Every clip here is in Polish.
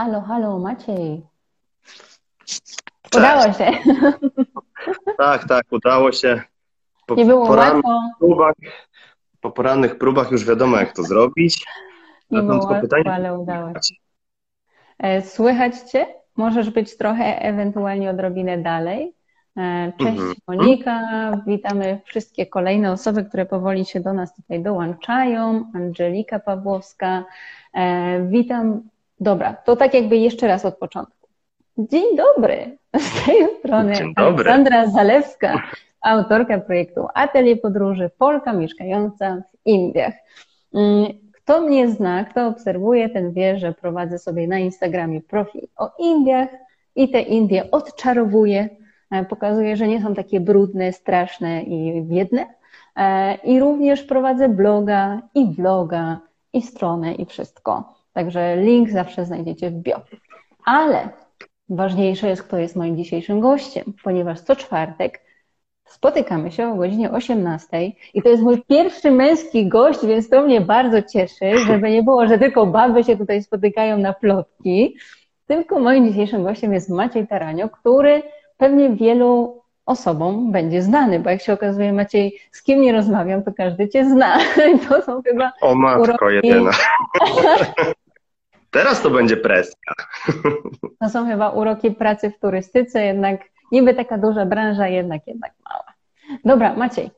Halo, halo, Maciej. Cześć. Udało się. Tak, tak, udało się. Po Nie było porannych łatwo. próbach, po porannych próbach już wiadomo, jak to zrobić. Nie było łatwo, pytanie- ale udało się. E, Słychać Cię? Możesz być trochę, ewentualnie odrobinę dalej. E, Cześć Mhm. Monika, witamy wszystkie kolejne osoby, które powoli się do nas tutaj dołączają. Angelika Pawłowska, E, witam. Dobra, to tak jakby jeszcze raz od początku. Dzień dobry. Z tej strony. Aleksandra Zalewska, autorka projektu Atelier Podróży, Polka mieszkająca w Indiach. Mm, Kto mnie zna, kto obserwuje, ten wie, że prowadzę sobie na Instagramie profil o Indiach i te Indie odczarowuję. E, Pokazuję, że nie są takie brudne, straszne i biedne. E, I również prowadzę bloga i vloga i stronę i wszystko. Także link zawsze znajdziecie w bio. Ale ważniejsze jest, kto jest moim dzisiejszym gościem, ponieważ co czwartek spotykamy się o godzinie 18 i to jest mój pierwszy męski gość, więc to mnie bardzo cieszy, żeby nie było, że tylko baby się tutaj spotykają na plotki. Tylko moim dzisiejszym gościem jest Maciej Taranio, który pewnie wielu osobom będzie znany, bo jak się okazuje, Maciej, z kim nie rozmawiam, to każdy cię zna. To są chyba O matko Uroki. jedyna. Teraz to będzie presja. To są chyba uroki pracy w turystyce, jednak niby taka duża branża, jednak jednak mała. Dobra, Maciej,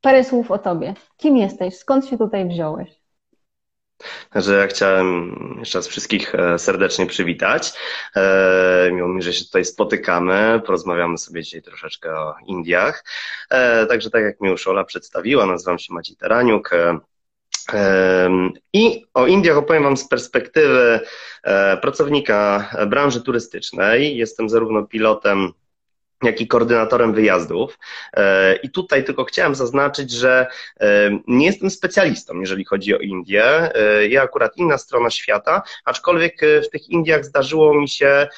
parę słów o tobie. Kim jesteś? Skąd się tutaj wziąłeś? Że ja chciałem jeszcze raz wszystkich e, serdecznie przywitać. E, Miło mi, że się tutaj spotykamy. Porozmawiamy sobie dzisiaj troszeczkę o Indiach. E, Także tak jak mi już Ola przedstawiła, nazywam się Maciej Taraniuk. I o Indiach opowiem Wam z perspektywy e, pracownika branży turystycznej. Jestem zarówno pilotem, jak i koordynatorem wyjazdów. E, I tutaj tylko chciałem zaznaczyć, że e, nie jestem specjalistą, jeżeli chodzi o Indię. E, Ja akurat inna strona świata, aczkolwiek w tych Indiach zdarzyło mi się,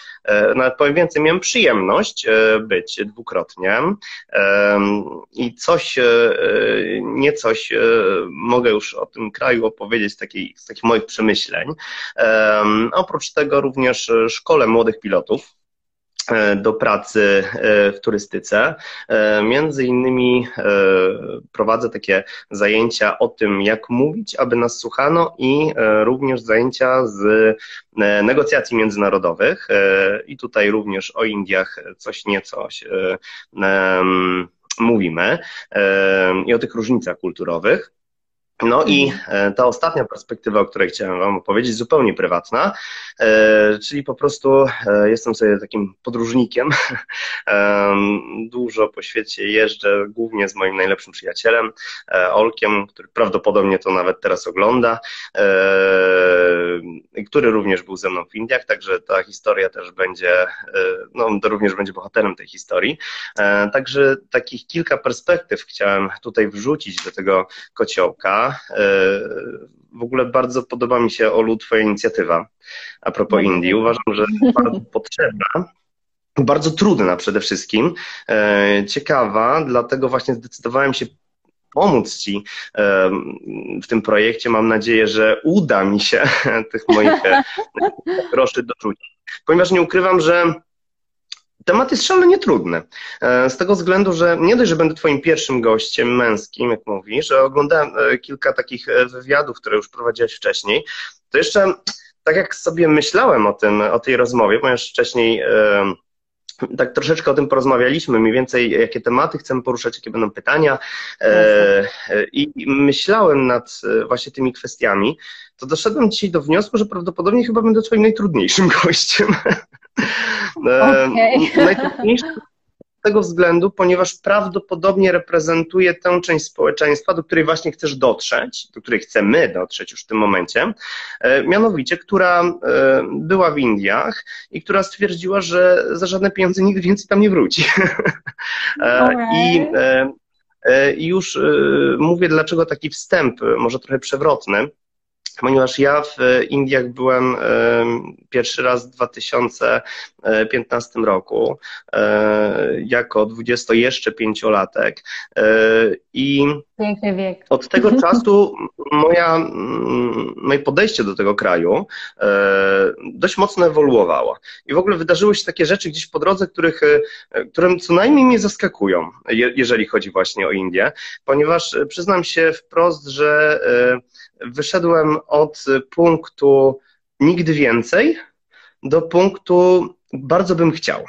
nawet powiem więcej, miałem przyjemność być dwukrotnie. I coś, nie coś mogę już o tym kraju opowiedzieć z, takiej, z takich moich przemyśleń. Em, Oprócz tego również szkole młodych pilotów do pracy e, w turystyce. E, Między innymi e, prowadzę takie zajęcia o tym, jak mówić, aby nas słuchano i e, również zajęcia z e, negocjacji międzynarodowych e, i tutaj również o Indiach coś nieco e, em, mówimy e, i o tych różnicach kulturowych. No i e, ta ostatnia perspektywa, o której chciałem Wam opowiedzieć, zupełnie prywatna, e, czyli po prostu e, jestem sobie takim podróżnikiem. Em, Dużo po świecie jeżdżę, głównie z moim najlepszym przyjacielem, Olkiem, który prawdopodobnie to nawet teraz ogląda, który również był ze mną w Indiach, także ta historia też będzie, no to również będzie bohaterem tej historii. Także takich kilka perspektyw chciałem tutaj wrzucić do tego kociołka. E, W ogóle bardzo podoba mi się, Olu, Twoja inicjatywa a propos Indii. Uważam, że jest bardzo potrzebna. Bardzo trudna przede wszystkim. E, Ciekawa, dlatego właśnie zdecydowałem się pomóc Ci e, w tym projekcie. Mam nadzieję, że uda mi się tych moich groszy dorzucić. Ponieważ nie ukrywam, że Temat jest szalenie trudny. E, Z tego względu, że nie dość, że będę Twoim pierwszym gościem męskim, jak mówisz, że oglądałem e, kilka takich e, wywiadów, które już prowadziłeś wcześniej, to jeszcze tak jak sobie myślałem o tym, o tej rozmowie, ponieważ wcześniej e, tak troszeczkę o tym porozmawialiśmy, mniej więcej jakie tematy chcemy poruszać, jakie będą pytania e, i myślałem nad e, właśnie tymi kwestiami, to doszedłem dzisiaj do wniosku, że prawdopodobnie chyba będę Twoim najtrudniejszym gościem. E, Okej. Najtrudniejszym tego względu, ponieważ prawdopodobnie reprezentuje tę część społeczeństwa, do której właśnie chcesz dotrzeć, do której chcemy dotrzeć już w tym momencie, e, mianowicie, która e, była w Indiach i która stwierdziła, że za żadne pieniądze nigdy więcej tam nie wróci. E, I e, i już mówię, dlaczego taki wstęp, może trochę przewrotny, ponieważ ja w Indiach byłem pierwszy raz w 2015 roku e, jako 20 jeszcze pięciolatek e, i Piękny wiek. Od tego czasu moja, moje podejście do tego kraju e, dość mocno ewoluowało. I w ogóle wydarzyły się takie rzeczy gdzieś po drodze, których, które co najmniej mnie zaskakują, jeżeli chodzi właśnie o Indię, ponieważ przyznam się wprost, że wyszedłem od punktu nigdy więcej do punktu bardzo bym chciał.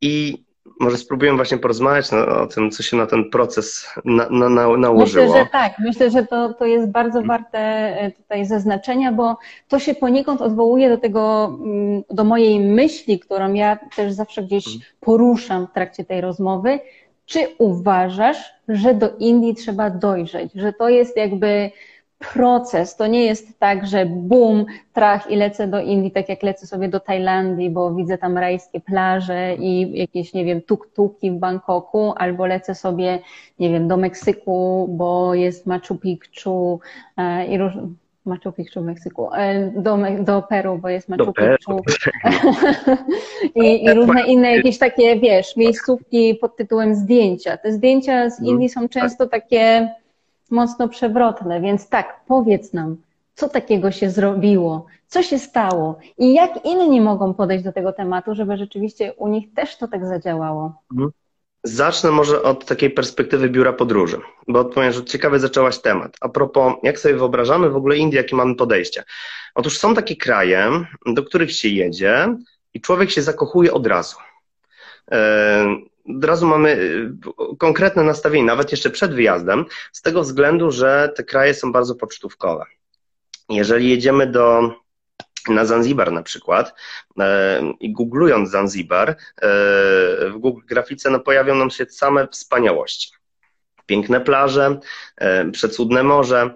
I może spróbuję właśnie porozmawiać no, o tym, co się na ten proces na, na, na, nałożyło. Myślę, że tak. Myślę, że to, to jest bardzo warte e, tutaj zaznaczenia, bo to się poniekąd odwołuje do tego, mm, do mojej myśli, którą ja też zawsze gdzieś mhm. poruszam w trakcie tej rozmowy. Czy uważasz, że do Indii trzeba dojrzeć, że to jest jakby proces. To nie jest tak, że bum, trach i lecę do Indii, tak jak lecę sobie do Tajlandii, bo widzę tam rajskie plaże i jakieś, nie wiem, tuk-tuki w Bangkoku, albo lecę sobie, nie wiem, do Meksyku, bo jest Machu Picchu e, i róż... Machu Picchu w Meksyku, e, do, do Peru, bo jest Machu Picchu I, i różne inne jakieś takie, wiesz, miejscówki pod tytułem zdjęcia. Te zdjęcia z Indii są często takie mocno przewrotne, więc tak, powiedz nam, co takiego się zrobiło, co się stało? I jak inni mogą podejść do tego tematu, żeby rzeczywiście u nich też to tak zadziałało. Zacznę może od takiej perspektywy biura podróży, bo ponieważ ciekawy zaczęłaś temat. A propos, jak sobie wyobrażamy w ogóle Indię, jakie mamy podejście? Otóż są takie kraje, do których się jedzie i człowiek się zakochuje od razu. E, od razu mamy y, konkretne nastawienie, nawet jeszcze przed wyjazdem, z tego względu, że te kraje są bardzo pocztówkowe. Jeżeli jedziemy do, na Zanzibar na przykład e, i googlując Zanzibar, e, w Google grafice no, pojawią nam się same wspaniałości. Piękne plaże, e, przecudne morze.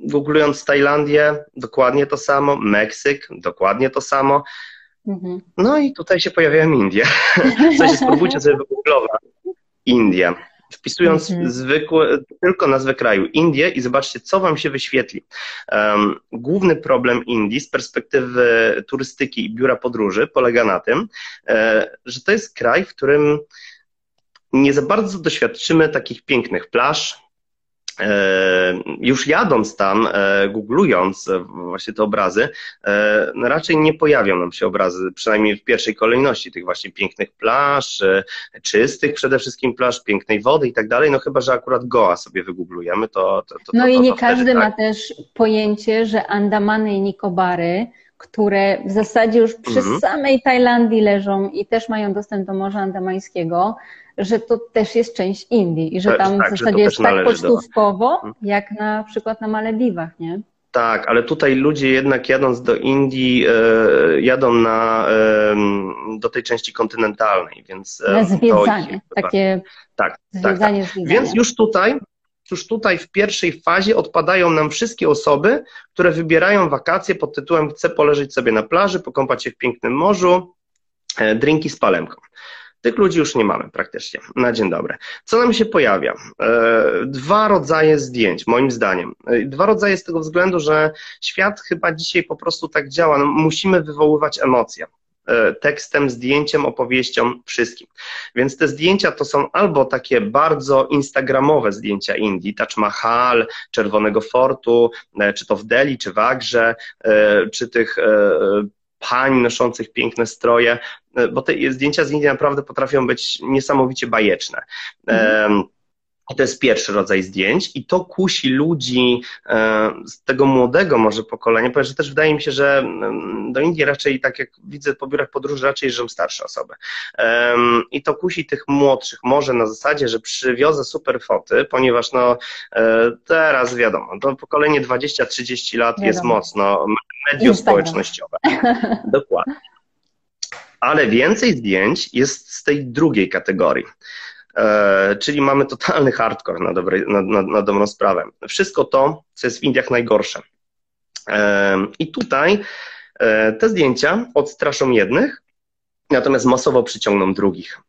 Googlując Tajlandię, dokładnie to samo. Meksyk, dokładnie to samo. Mhm. No i tutaj się pojawiają Indie. W sensie spróbujcie sobie wygooglować Indie. Wpisując mhm. zwykłe, tylko nazwę kraju Indie i zobaczcie, co Wam się wyświetli. Um, główny problem Indii z perspektywy turystyki i biura podróży polega na tym, e, że to jest kraj, w którym nie za bardzo doświadczymy takich pięknych plaż, już jadąc tam, e, googlując właśnie te obrazy, e, raczej nie pojawią nam się obrazy, przynajmniej w pierwszej kolejności, tych właśnie pięknych plaż, czystych przede wszystkim plaż, pięknej wody i tak dalej, no chyba, że akurat Goa sobie wygooglujemy, to... to, to no to, i nie każdy wtedy, ma tak. też pojęcie, że Andamany i Nikobary, które w zasadzie już przy mhm. samej Tajlandii leżą i też mają dostęp do Morza Andamańskiego, że to też jest część Indii i że tam tak, w zasadzie jest tak pocztówkowo, do... Mhm. jak na przykład na Malediwach, nie? Tak, ale tutaj ludzie jednak jadąc do Indii, e, jadą na, do tej części kontynentalnej, więc... E, na zwiedzanie, takie tak, zwiedzanie, tak, tak. Więc już tutaj, już tutaj w pierwszej fazie odpadają nam wszystkie osoby, które wybierają wakacje pod tytułem chcę poleżeć sobie na plaży, pokąpać się w pięknym morzu, e, drinki z palemką. Tych ludzi już nie mamy praktycznie. Na dzień dobry. Co nam się pojawia? E, dwa rodzaje zdjęć, moim zdaniem. E, dwa rodzaje z tego względu, że świat chyba dzisiaj po prostu tak działa. No, musimy wywoływać emocje e, tekstem, zdjęciem, opowieścią, wszystkim. Więc te zdjęcia to są albo takie bardzo instagramowe zdjęcia Indii, Taj Mahal, Czerwonego Fortu, czy to w Delhi, czy w Agrze, czy tych pań noszących piękne stroje, e, bo te zdjęcia z Indii naprawdę potrafią być niesamowicie bajeczne. Mhm. I to jest pierwszy rodzaj zdjęć, i to kusi ludzi e, z tego młodego może pokolenia, ponieważ też wydaje mi się, że mm, do Indii raczej, tak jak widzę po biurach podróży, raczej jeżdżą starsze osoby. I to kusi tych młodszych, może na zasadzie, że przywiozę super foty, ponieważ no e, teraz wiadomo, to pokolenie 20-30 lat wiadomo. jest mocno mediów społecznościowe. Dokładnie. Ale więcej zdjęć jest z tej drugiej kategorii. E, czyli mamy totalny hardcore na, dobrej, na, na, na dobrą sprawę. Wszystko to, co jest w Indiach najgorsze. E, I tutaj e, te zdjęcia odstraszą jednych, natomiast masowo przyciągną drugich.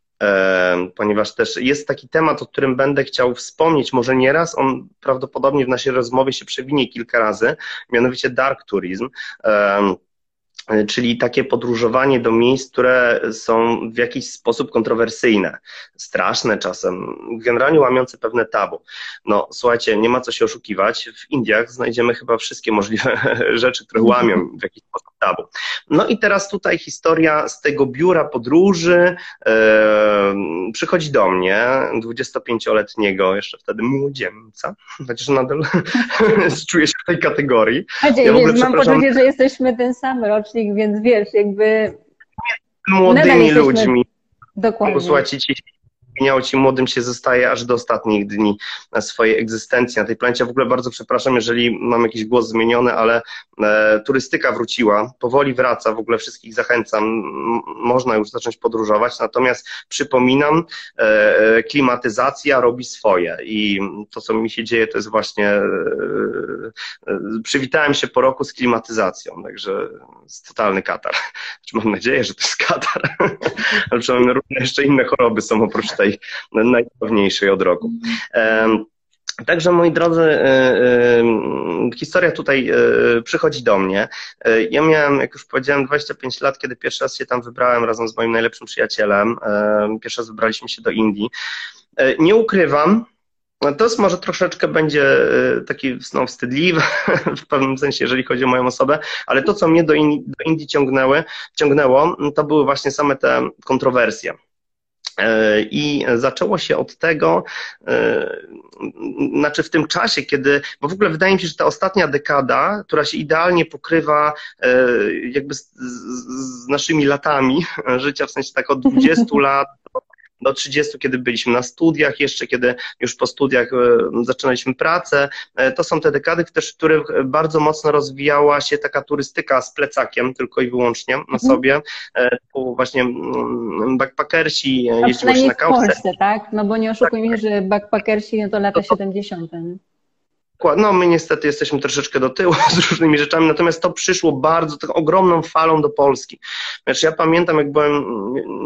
Ponieważ też jest taki temat, o którym będę chciał wspomnieć, może nie raz, on prawdopodobnie w naszej rozmowie się przewinie kilka razy, mianowicie dark tourism czyli takie podróżowanie do miejsc, które są w jakiś sposób kontrowersyjne, straszne czasem, generalnie łamiące pewne tabu. No słuchajcie, nie ma co się oszukiwać, w Indiach znajdziemy chyba wszystkie możliwe rzeczy, które łamią w jakiś sposób tabu. No i teraz tutaj historia z tego biura podróży e, przychodzi do mnie, 25-letniego, jeszcze wtedy młodzieńca, chociaż nadal czuję się w tej kategorii. Ja wiesz, mam poczucie, że jesteśmy ten sam rocznik, rocznik, więc wiesz, jakby... Młodymi ludźmi. Dokładnie. Posłuchajcie, ci ci młodym się zostaje aż do ostatnich dni swojej egzystencji na tej planecie. W ogóle bardzo przepraszam, jeżeli mam jakiś głos zmieniony, ale e, turystyka wróciła, powoli wraca, w ogóle wszystkich zachęcam, można już zacząć podróżować, natomiast przypominam, e, e, klimatyzacja robi swoje i to, co mi się dzieje, to jest właśnie, e, e, przywitałem się po roku z klimatyzacją, także jest totalny katar. Znaczy, mam nadzieję, że to jest katar, ale przynajmniej różne jeszcze inne choroby są oprócz tej tej najpewniejszej od roku. Także moi drodzy, e, e, historia tutaj e, przychodzi do mnie. Ja miałem, jak już powiedziałem, 25 lat, kiedy pierwszy raz się tam wybrałem razem z moim najlepszym przyjacielem. Pierwszy raz wybraliśmy się do Indii. Nie ukrywam, to jest może troszeczkę będzie taki no, wstydliwy w pewnym sensie, jeżeli chodzi o moją osobę, ale to, co mnie do Indii, do Indii ciągnęły, ciągnęło, to były właśnie same te kontrowersje. E, I zaczęło się od tego, e, znaczy w tym czasie, kiedy, bo w ogóle wydaje mi się, że ta ostatnia dekada, która się idealnie pokrywa e, jakby z, z naszymi latami życia, w sensie tak od 20 lat do 30, kiedy byliśmy na studiach, jeszcze kiedy już po studiach e, zaczynaliśmy pracę. E, to są te dekady, też w których bardzo mocno rozwijała się taka turystyka z plecakiem tylko i wyłącznie na mhm. sobie. E, tu właśnie mm, backpackersi jeździło się na kałce. w Polsce, tak? No bo nie oszukujmy się, że backpackersi no to lata to, to, 70. No, my niestety jesteśmy troszeczkę do tyłu z różnymi rzeczami, natomiast to przyszło bardzo taką ogromną falą do Polski. Znaczy, ja pamiętam, jak byłem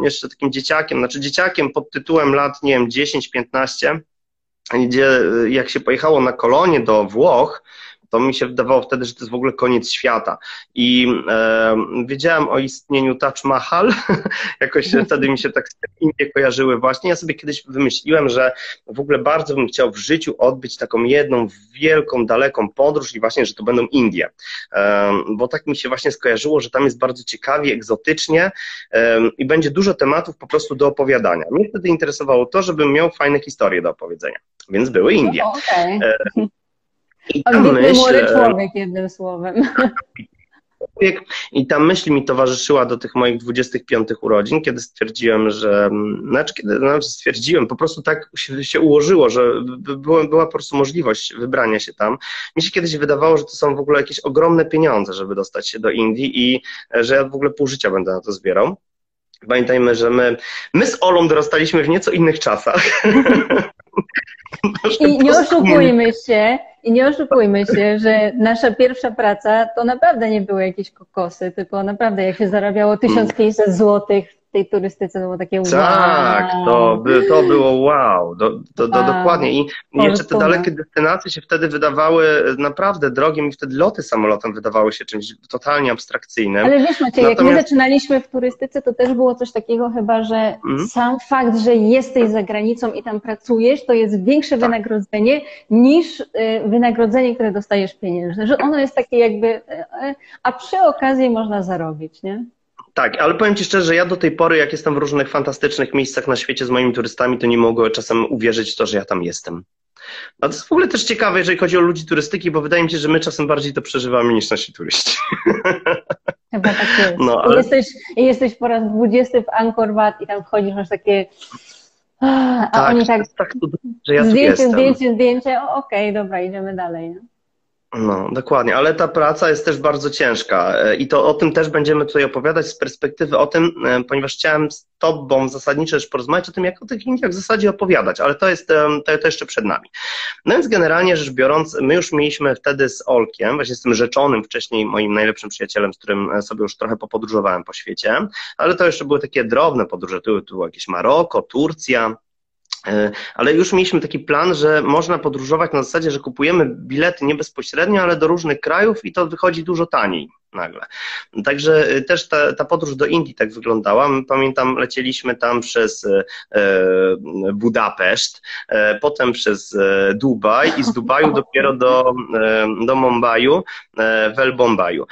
jeszcze takim dzieciakiem, znaczy dzieciakiem pod tytułem lat, nie wiem, 10-15, gdzie jak się pojechało na kolonie do Włoch, to mi się wydawało wtedy, że to jest w ogóle koniec świata. I e, wiedziałem o istnieniu Taj Mahal, jakoś wtedy mi się tak Indie kojarzyły właśnie. Ja sobie kiedyś wymyśliłem, że w ogóle bardzo bym chciał w życiu odbyć taką jedną wielką, daleką podróż i właśnie, że to będą Indie. E, bo tak mi się właśnie skojarzyło, że tam jest bardzo ciekawie, egzotycznie e, i będzie dużo tematów po prostu do opowiadania. Mnie wtedy interesowało to, żebym miał fajne historie do opowiedzenia. Więc były Indie. Okay. I ta myśl, młody człowiek, jednym słowem. I ta myśl mi towarzyszyła do tych moich 25 urodzin, kiedy stwierdziłem, że, znaczy kiedy znaczy stwierdziłem, po prostu tak się, się ułożyło, że była, była po prostu możliwość wybrania się tam. Mi się kiedyś wydawało, że to są w ogóle jakieś ogromne pieniądze, żeby dostać się do Indii i że ja w ogóle pół życia będę na to zbierał. Pamiętajmy, że my, my z Olą dorastaliśmy w nieco innych czasach. I nie oszukujmy się, i nie oszukujmy się, że nasza pierwsza praca to naprawdę nie były jakieś kokosy, tylko naprawdę jak się zarabiało 1500 złotych tej turystyce to było takie wow. Tak, to, by, to było wow, do, do, do, wow. dokładnie. I jeszcze te dalekie destynacje się wtedy wydawały naprawdę drogie i wtedy loty samolotem wydawały się czymś totalnie abstrakcyjnym. Ale wiesz Maciej, Natomiast... jak my zaczynaliśmy w turystyce, to też było coś takiego chyba, że mm. sam fakt, że jesteś za granicą i tam pracujesz, to jest większe tak. wynagrodzenie niż y, wynagrodzenie, które dostajesz pieniężne. Że ono jest takie jakby, y, y, a przy okazji można zarobić, nie? Tak, ale powiem Ci szczerze, że ja do tej pory, jak jestem w różnych fantastycznych miejscach na świecie z moimi turystami, to nie mogę czasem uwierzyć w to, że ja tam jestem. A to jest w ogóle też ciekawe, jeżeli chodzi o ludzi turystyki, bo wydaje mi się, że my czasem bardziej to przeżywamy niż nasi turyści. Chyba tak jest. No, ale... Jesteś, jesteś po raz 20 w Angkor Wat i tam wchodzisz, masz takie... A tak, oni tak, tak to, że ja zdjęcie, zdjęcie, zdjęcie, okej, okay, dobra, idziemy dalej. Nie? No, dokładnie, ale ta praca jest też bardzo ciężka e, i to o tym też będziemy tutaj opowiadać z perspektywy o tym, e, ponieważ chciałem z Tobą zasadniczo też porozmawiać o tym, jak o tych Indiach w zasadzie opowiadać, ale to jest to, to jeszcze przed nami. No więc generalnie rzecz biorąc, my już mieliśmy wtedy z Olkiem, właśnie z tym rzeczonym wcześniej moim najlepszym przyjacielem, z którym e, sobie już trochę popodróżowałem po świecie, ale to jeszcze były takie drobne podróże, tu, tu jakieś Maroko, Turcja, ale już mieliśmy taki plan, że można podróżować na zasadzie, że kupujemy bilety nie bezpośrednio, ale do różnych krajów i to wychodzi dużo taniej nagle. Także e, też ta, ta podróż do Indii tak wyglądała. My, pamiętam, lecieliśmy tam przez e, Budapeszt, e, potem przez e, Dubaj i z Dubaju dopiero do, e, do Mumbaiu, e, w El Bombaju.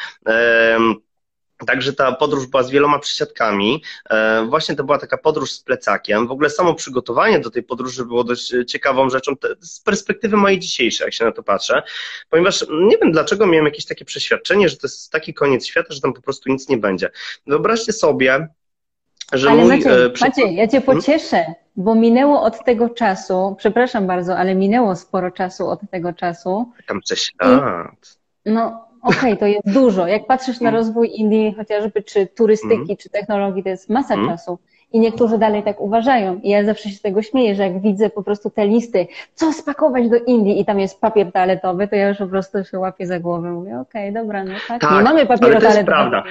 Także ta podróż była z wieloma przesiadkami. E, właśnie to była taka podróż z plecakiem. W ogóle samo przygotowanie do tej podróży było dość ciekawą rzeczą z perspektywy mojej dzisiejszej, jak się na to patrzę, ponieważ nie wiem dlaczego miałem jakieś takie przeświadczenie, że to jest taki koniec świata, że tam po prostu nic nie będzie. Wyobraźcie sobie, że ale mój... Maciej, e, przy... Maciej, ja cię hmm? pocieszę, bo minęło od tego czasu, przepraszam bardzo, ale minęło sporo czasu od tego czasu. Tam 6 lat. No, Okej, okay, to jest dużo. Jak patrzysz na mm. rozwój Indii, chociażby czy turystyki, mm. czy technologii, to jest masa mm. czasu. I niektórzy dalej tak uważają. I ja zawsze się z tego śmieję, że jak widzę po prostu te listy, co spakować do Indii i tam jest papier toaletowy, to ja już po prostu się łapię za głowę. Mówię, okej, okay, dobra, no tak, tak nie mamy papieru ale to jest prawda.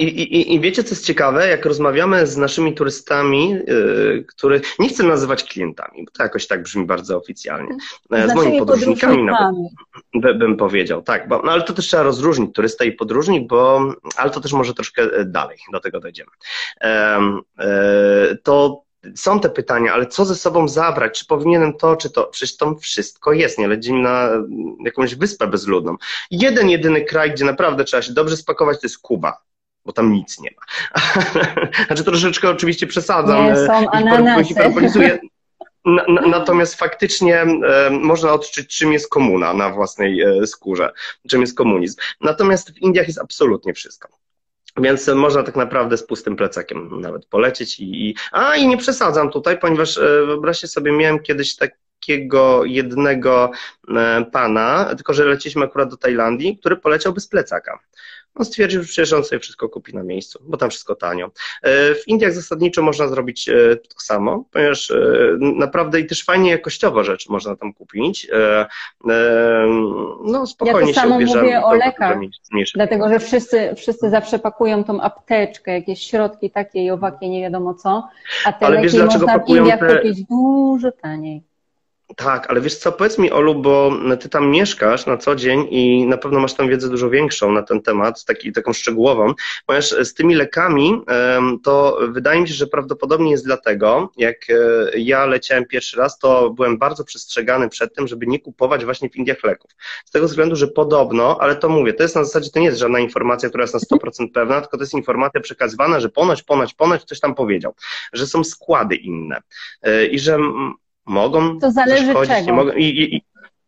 I, i, I wiecie, co jest ciekawe, jak rozmawiamy z naszymi turystami, yy, których nie chcę nazywać klientami, bo to jakoś tak brzmi bardzo oficjalnie, z, z moimi podróżnikami nawet, bym powiedział, tak, bo, no ale to też trzeba rozróżnić turysta i podróżnik, bo, ale to też może troszkę e, dalej, do tego dojdziemy. Yy, to są te pytania, ale co ze sobą zabrać? Czy powinienem to, czy to? Przecież tam wszystko jest. Nie lecimy na jakąś wyspę bezludną. Jeden, jedyny kraj, gdzie naprawdę trzeba się dobrze spakować, to jest Kuba bo tam nic nie ma. znaczy troszeczkę oczywiście przesadzam nie, są i hiperbolizuję. Natomiast faktycznie e, można odczuć, czym jest komuna na własnej e, skórze, czym jest komunizm. Natomiast w Indiach jest absolutnie wszystko. Więc można tak naprawdę z pustym plecakiem nawet polecieć i, i a i nie przesadzam tutaj, ponieważ e, wyobraźcie sobie, miałem kiedyś takiego jednego pana, tylko że leciliśmy akurat do Tajlandii, który poleciał bez plecaka. On stwierdził, że przecież on sobie wszystko kupi na miejscu, bo tam wszystko tanio. E, w Indiach zasadniczo można zrobić e, to samo, ponieważ e, naprawdę i też fajnie jakościowo rzeczy można tam kupić. No spokojnie ja to samo się ubierzemy. mówię o lekach, dlatego że wszyscy, wszyscy zawsze pakują tą apteczkę, jakieś środki takie i owakie, nie wiadomo co, a te Ale leki wiesz, można w Indiach te... kupić dużo taniej. Tak, ale wiesz co, powiedz mi Olu, bo ty tam mieszkasz na co dzień i na pewno masz tam wiedzę dużo większą na ten temat, taki, taką szczegółową, ponieważ z tymi lekami to wydaje mi się, że prawdopodobnie jest dlatego, jak e, ja leciałem pierwszy raz, to byłem bardzo przestrzegany przed tym, żeby nie kupować właśnie w Indiach leków. Z tego względu, że podobno, ale to mówię, to jest na zasadzie, to nie jest żadna informacja, która jest na 100% pewna, tylko to jest informacja przekazywana, że ponoć, ponoć, ponoć ktoś tam powiedział, że są składy inne e, i że mogą to zależy czego. Nie mogą, i, i, i,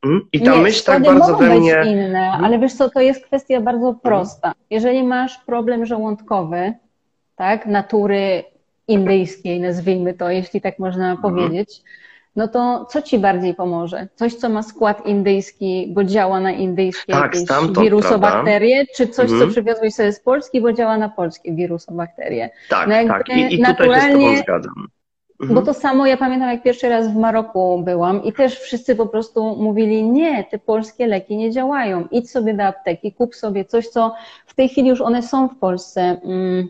hmm? i ta nie, myśl tak bardzo we mnie... Być inne, hmm? ale wiesz co, to jest kwestia bardzo hmm? prosta. Jeżeli masz problem żołądkowy, tak, natury indyjskiej, nazwijmy to, jeśli tak można powiedzieć, no to co ci bardziej pomoże? Coś, co ma skład indyjski, bo działa na indyjskie tak, stamtąd, wirusobakterie, czy coś, co przywiozłeś sobie z Polski, bo działa na polskie wirusobakterie? Tak, no tak. I, i tutaj się z tobą zgadzam. Mhm. Bo to samo ja pamiętam, jak pierwszy raz w Maroku byłam i też wszyscy po prostu mówili, nie, te polskie leki nie działają. Idź sobie do apteki, kup sobie coś, co w tej chwili już one są w Polsce. Mm,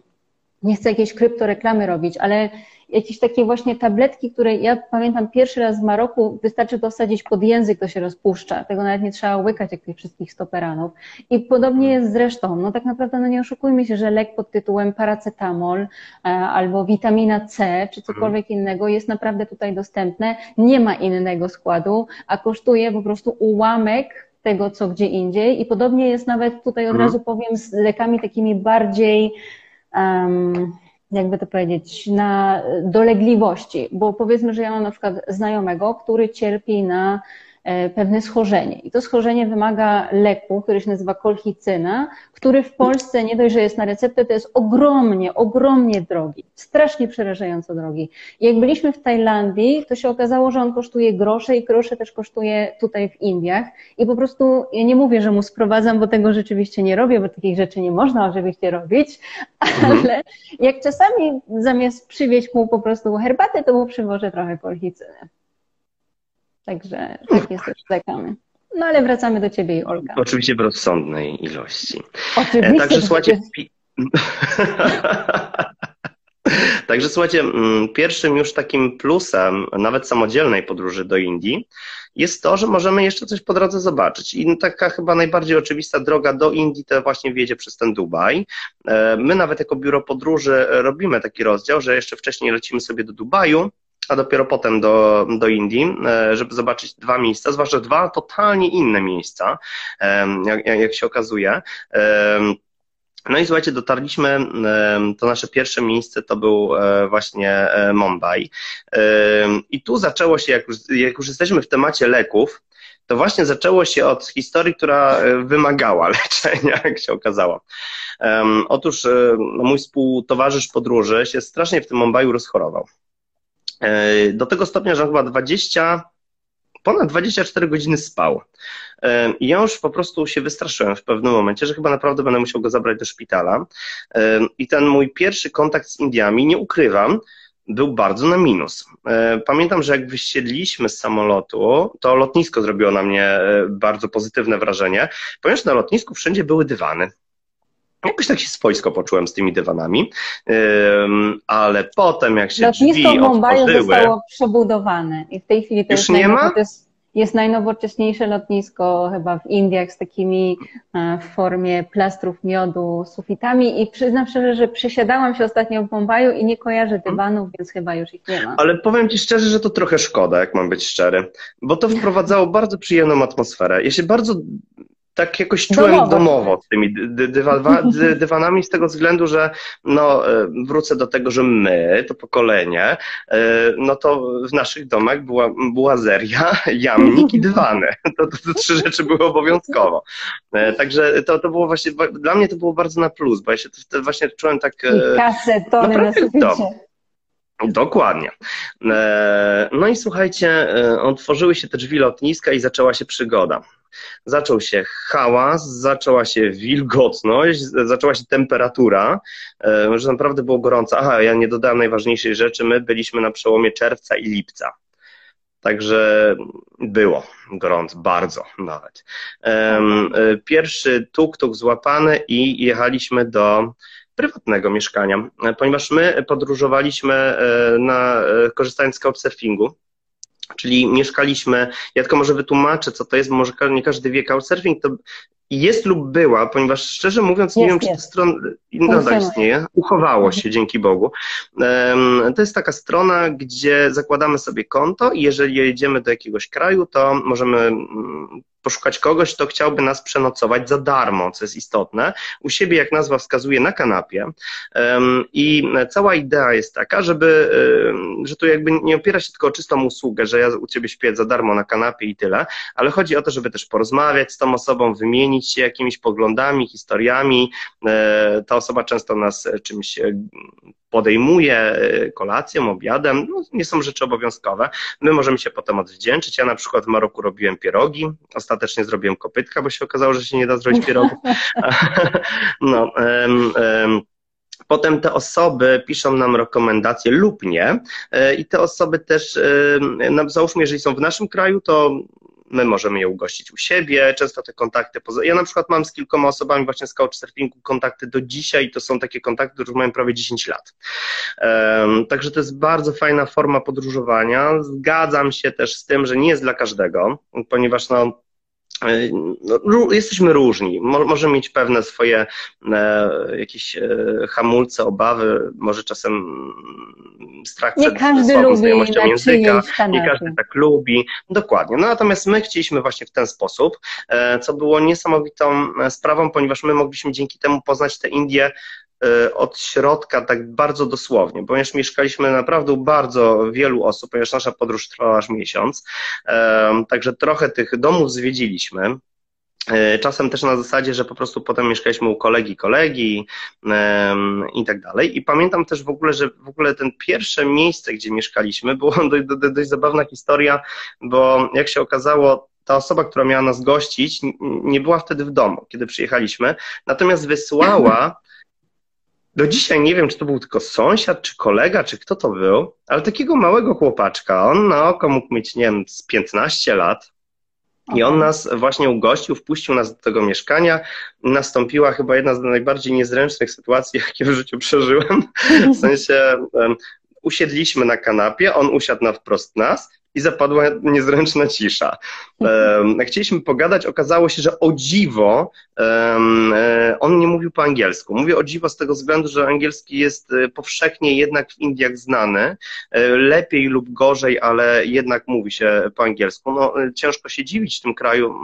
nie chcę jakiejś kryptoreklamy robić, ale jakieś takie właśnie tabletki, które ja pamiętam pierwszy raz w Maroku, wystarczy to wsadzić pod język, to się rozpuszcza. Tego nawet nie trzeba łykać jak tych wszystkich stoperanów. I podobnie jest zresztą. No tak naprawdę, no nie oszukujmy się, że lek pod tytułem paracetamol e, albo witamina C, czy cokolwiek innego jest naprawdę tutaj dostępne. Nie ma innego składu, a kosztuje po prostu ułamek tego, co gdzie indziej. I podobnie jest nawet tutaj od mhm. razu powiem z lekami takimi bardziej um, jakby to powiedzieć, na dolegliwości, bo powiedzmy, że ja mam na przykład znajomego, który cierpi na pewne schorzenie. I to schorzenie wymaga leku, który się nazywa kolchicyna, który w Polsce nie dość, że jest na receptę, to jest ogromnie, ogromnie drogi, strasznie przerażająco drogi. I jak byliśmy w Tajlandii, to się okazało, że on kosztuje grosze i grosze też kosztuje tutaj w Indiach. I po prostu, ja nie mówię, że mu sprowadzam, bo tego rzeczywiście nie robię, bo takich rzeczy nie można oczywiście robić, mhm. ale jak czasami zamiast przywieźć mu po prostu herbatę, to mu przywożę trochę kolchicyny. Także tak jest też czekamy. No ale wracamy do ciebie i Olga. Oczywiście w rozsądnej ilości. Oczywiście. Także słuchajcie. Także słuchajcie, mm, pierwszym już takim plusem nawet samodzielnej podróży do Indii jest to, że możemy jeszcze coś po drodze zobaczyć. I taka chyba najbardziej oczywista droga do Indii to właśnie wiedzie przez ten Dubaj. E, my nawet jako biuro podróży robimy taki rozdział, że jeszcze wcześniej lecimy sobie do Dubaju, a dopiero potem do, do Indii, e, żeby zobaczyć dwa miejsca, zwłaszcza dwa totalnie inne miejsca, jak, jak się okazuje. No i słuchajcie, dotarliśmy, to nasze pierwsze miejsce to był e, właśnie e, Mumbai. I tu zaczęło się, jak już, jak już jesteśmy w temacie leków, to właśnie zaczęło się od historii, która wymagała leczenia, jak się okazało. Otóż mój współtowarzysz podróży się strasznie w tym Mumbai rozchorował. E, do tego stopnia, że chyba 20, ponad 24 godziny spał. E, I ja już po prostu się wystraszyłem w pewnym momencie, że chyba naprawdę będę musiał go zabrać do szpitala. E, I ten mój pierwszy kontakt z Indiami, nie ukrywam, był bardzo na minus. Pamiętam, że jak wysiedliśmy z samolotu, to lotnisko zrobiło na mnie bardzo pozytywne wrażenie, ponieważ na lotnisku wszędzie były dywany. Jakoś tak się swojsko poczułem z tymi dywanami, ale potem jak się Lotnisko drzwi w Mumbai otworzyły... zostało przebudowane i w tej chwili to Już jest, nie ma? jest, najnowocześniejsze lotnisko chyba w Indiach z takimi e, w formie plastrów miodu sufitami i przyznam szczerze, że przesiadałam się ostatnio w Mumbaiu i nie kojarzę Mhm. dywanów, więc chyba już ich nie ma. Ale powiem Ci szczerze, że to trochę szkoda, jak mam być szczery, bo to wprowadzało bardzo przyjemną atmosferę. Ja się bardzo tak jakoś czułem Domowo. domowo z tymi dy, dywa, dy, dywanami z tego względu, że no, e, wrócę do tego, że my, to pokolenie, e, no to w naszych domach była, była zeria, jamnik i dywany. To, to, to trzy rzeczy były obowiązkowo. E, Także to, to było właśnie, dla mnie to było bardzo na plus, bo ja się wtedy właśnie czułem tak... I kasetony na naprawdę suficie. Dokładnie. No i słuchajcie, otworzyły się te drzwi lotniska i zaczęła się przygoda. Zaczął się hałas, zaczęła się wilgotność, zaczęła się temperatura, e, że naprawdę było gorąco. Aha, ja nie dodałem najważniejszej rzeczy, my byliśmy na przełomie czerwca i lipca. Także było gorąco, bardzo nawet. E, Pierwszy tuk-tuk złapany i jechaliśmy do prywatnego mieszkania, e, ponieważ my podróżowaliśmy na, korzystając z couchsurfingu, czyli mieszkaliśmy, ja tylko może wytłumaczę, co to jest, bo może nie każdy wie, couchsurfing to jest lub była, ponieważ szczerze mówiąc nie Jest, wiem, czy ta strona nadal istnieje, uchowało się, dzięki Bogu. To jest taka strona, gdzie zakładamy sobie konto i jeżeli jedziemy do jakiegoś kraju, to możemy mm, poszukać kogoś, kto chciałby nas przenocować za darmo, co jest istotne. U siebie, jak nazwa wskazuje, na kanapie. I cała idea jest taka, żeby, że tu jakby nie opiera się tylko o czystą usługę, że ja u ciebie śpię za darmo na kanapie i tyle, ale chodzi o to, żeby też porozmawiać z tą osobą, wymienić się jakimiś poglądami, historiami. E, Ta osoba często nas e, czymś e, podejmuje, kolacją, obiadem. No, nie są rzeczy obowiązkowe. My możemy się potem odwdzięczyć. Ja na przykład w Maroku robiłem pierogi. Ostatecznie zrobiłem kopytka, bo się okazało, że się nie da zrobić pierogów. No, em, em, Potem te osoby piszą nam rekomendacje lub nie i te osoby też, no, załóżmy, jeżeli są w naszym kraju, to my możemy je ugościć u siebie, często te kontakty, poza... ja na przykład mam z kilkoma osobami właśnie z couchsurfingu kontakty do dzisiaj, to są takie kontakty, które mają prawie 10 lat. Um, także to jest bardzo fajna forma podróżowania. Zgadzam się też z tym, że nie jest dla każdego, ponieważ no, no, ró- jesteśmy różni. Mo- możemy mieć pewne swoje e, jakieś e, hamulce, obawy, może czasem mm, strach Nie przed każdy lubi znajomością na języka. Nie każdy tak lubi. Dokładnie. No natomiast my chcieliśmy właśnie w ten sposób, e, co było niesamowitą e, sprawą, ponieważ my mogliśmy dzięki temu poznać te Indie e, od środka tak bardzo dosłownie, ponieważ mieszkaliśmy naprawdę u bardzo wielu osób, ponieważ nasza podróż trwała aż miesiąc, e, także trochę tych domów zwiedziliśmy. E, Czasem też na zasadzie, że po prostu potem mieszkaliśmy u kolegi, kolegi em, i tak dalej. I pamiętam też w ogóle, że w ogóle ten pierwsze miejsce, gdzie mieszkaliśmy, było dość, zabawna historia, bo jak się okazało, ta osoba, która miała nas gościć, nie była wtedy w domu, kiedy przyjechaliśmy, natomiast wysłała do dzisiaj nie wiem, czy to był tylko sąsiad, czy kolega, czy kto to był, ale takiego małego chłopaczka, on na oko mógł mieć, nie wiem, z 15 lat, I on nas właśnie ugościł, wpuścił nas do tego mieszkania. Nastąpiła chyba jedna z najbardziej niezręcznych sytuacji, jakie w życiu przeżyłem. W sensie um, usiedliśmy na kanapie, on usiadł na wprost nas i zapadła niezręczna cisza. Chcieliśmy pogadać, okazało się, że o dziwo e, on nie mówił po angielsku. Mówię o dziwo z tego względu, że angielski jest e, powszechnie jednak w Indiach znany. E, lepiej lub gorzej, ale jednak mówi się po angielsku. No, ciężko się dziwić w tym kraju,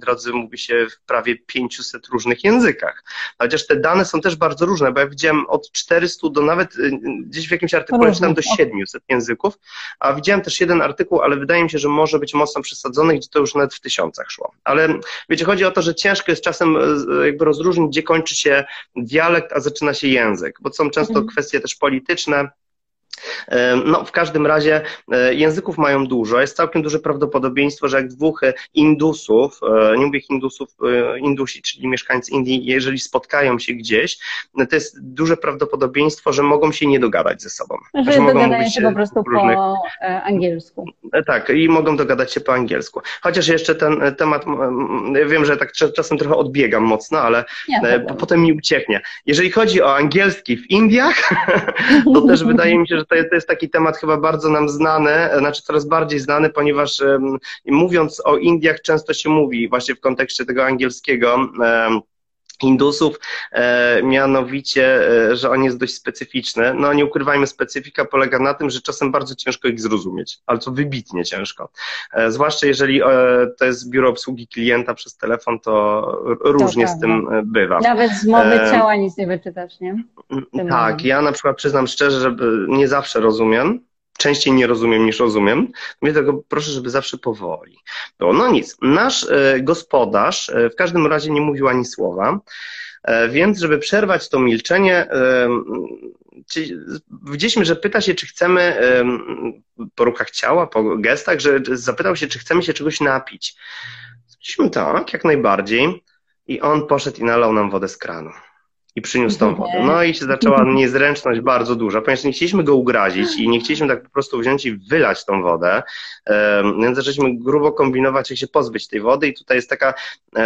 drodzy, mówi się w prawie 500 różnych językach. Chociaż te dane są też bardzo różne, bo ja widziałem od 400 do nawet gdzieś w jakimś artykule czytałem do 700 języków, a widziałem też jeden artykuł, ale wydaje mi się, że może być mocno przesadzony, gdzie to już nawet w tysiącach szło. Ale wiecie, chodzi o to, że ciężko jest czasem e, jakby rozróżnić, gdzie kończy się dialekt, a zaczyna się język, bo są często mhm. kwestie też polityczne, no, w każdym razie e, języków mają dużo. Jest całkiem duże prawdopodobieństwo, że jak dwóch e, Indusów, e, nie mówię Hindusów, Indusi, czyli mieszkańcy Indii, jeżeli spotkają się gdzieś, to jest duże prawdopodobieństwo, że mogą się nie dogadać ze sobą. Że, że mogą mówić się po prostu różnych... po angielsku. Tak, i mogą dogadać się po angielsku. Chociaż jeszcze ten temat, wiem, że tak czasem trochę odbiegam mocno, ale potem mi ucieknie. Jeżeli chodzi o angielski w Indiach, to też wydaje mi się, że to jest, taki temat chyba bardzo nam znany, znaczy coraz bardziej znany, ponieważ mówiąc o Indiach często się mówi właśnie w kontekście tego angielskiego Indusów, e, mianowicie, e, że on jest dość specyficzny. No nie ukrywajmy, specyfika polega na tym, że czasem bardzo ciężko ich zrozumieć, ale to wybitnie ciężko. E, zwłaszcza jeżeli to jest biuro obsługi klienta przez telefon, to różnie to z tym bywa. Nawet z mowy ciała nic nie wyczytasz, nie? Tak, ja na przykład przyznam szczerze, że nie zawsze rozumiem, częściej nie rozumiem niż rozumiem. Mówię tego, proszę, żeby zawsze powoli. No, no nic, nasz e, gospodarz e, w każdym razie nie mówił ani słowa, e, więc żeby przerwać to milczenie, widzieliśmy, że pyta się, czy chcemy po ruchach ciała, po gestach, że zapytał się, czy chcemy się czegoś napić. Powiedzieliśmy tak, jak najbardziej. I on poszedł i nalał nam wodę z kranu i przyniósł tą wodę. No i się zaczęła niezręczność bardzo duża, ponieważ nie chcieliśmy go ugrazić i nie chcieliśmy tak po prostu wziąć i wylać tą wodę, więc zaczęliśmy grubo kombinować, jak się pozbyć tej wody i tutaj jest taka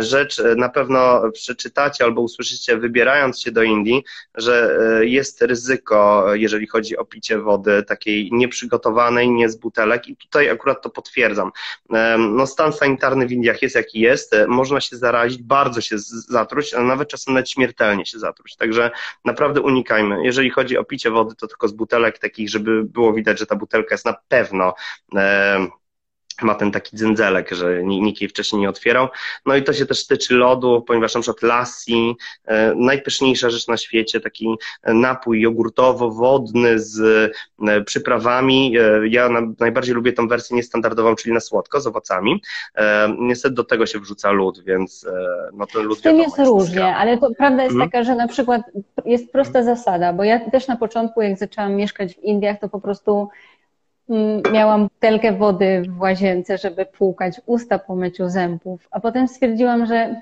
rzecz, e, na pewno przeczytacie albo usłyszycie, wybierając się do Indii, że e, jest ryzyko, jeżeli chodzi o picie wody takiej nieprzygotowanej, nie z butelek i tutaj akurat to potwierdzam. No stan sanitarny w Indiach jest jaki jest, e, można się zarazić, bardzo się zatruć, a nawet czasem nawet śmiertelnie się zatruć. Także naprawdę unikajmy. Jeżeli chodzi o picie wody, to tylko z butelek takich, żeby było widać, że ta butelka jest na pewno e, ma ten taki dzędzelek, że nikt jej wcześniej nie otwierał. No i to się też tyczy lodu, ponieważ na przykład lassi, e, najpyszniejsza rzecz na świecie, taki napój jogurtowo-wodny z e, przyprawami. E, ja na, najbardziej lubię tą wersję niestandardową, czyli na słodko, z owocami. Niestety do tego się wrzuca lód, więc no ten lód... Z tym jest różnie, ale to prawda jest hmm? taka, że na przykład jest prosta zasada, bo ja też na początku, jak zaczęłam mieszkać w Indiach, to po prostu miałam butelkę wody w łazience, żeby płukać usta po myciu zębów, a potem stwierdziłam, że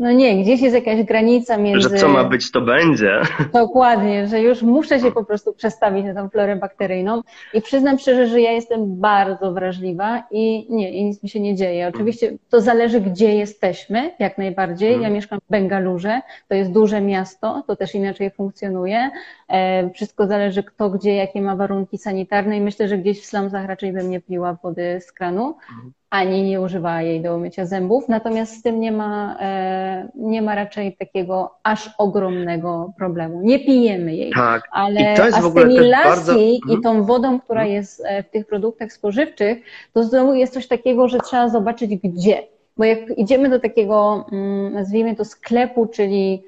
no nie, gdzieś jest jakaś granica między... Że co ma być, to będzie. Dokładnie, że już muszę się po prostu przestawić na tą florę bakteryjną i przyznam szczerze, że ja jestem bardzo wrażliwa i nie, i nic mi się nie dzieje. Oczywiście to zależy, gdzie jesteśmy, jak najbardziej. Ja mhm. mieszkam w Bengalurze, to jest duże miasto, to też inaczej funkcjonuje. E, wszystko zależy kto, gdzie, jakie ma warunki sanitarne i myślę, że gdzieś w slumsach raczej bym nie piła wody z kranu. Mhm ani nie używała jej do umycia zębów, natomiast z tym nie ma, e, nie ma raczej takiego aż ogromnego problemu. Nie pijemy jej, tak. ale a z tymi lassi bardzo... i mhm. tą wodą, która mhm. jest e, w tych produktach spożywczych, to znowu jest coś takiego, że trzeba zobaczyć gdzie. Bo jak idziemy do takiego, mm, nazwijmy to sklepu, czyli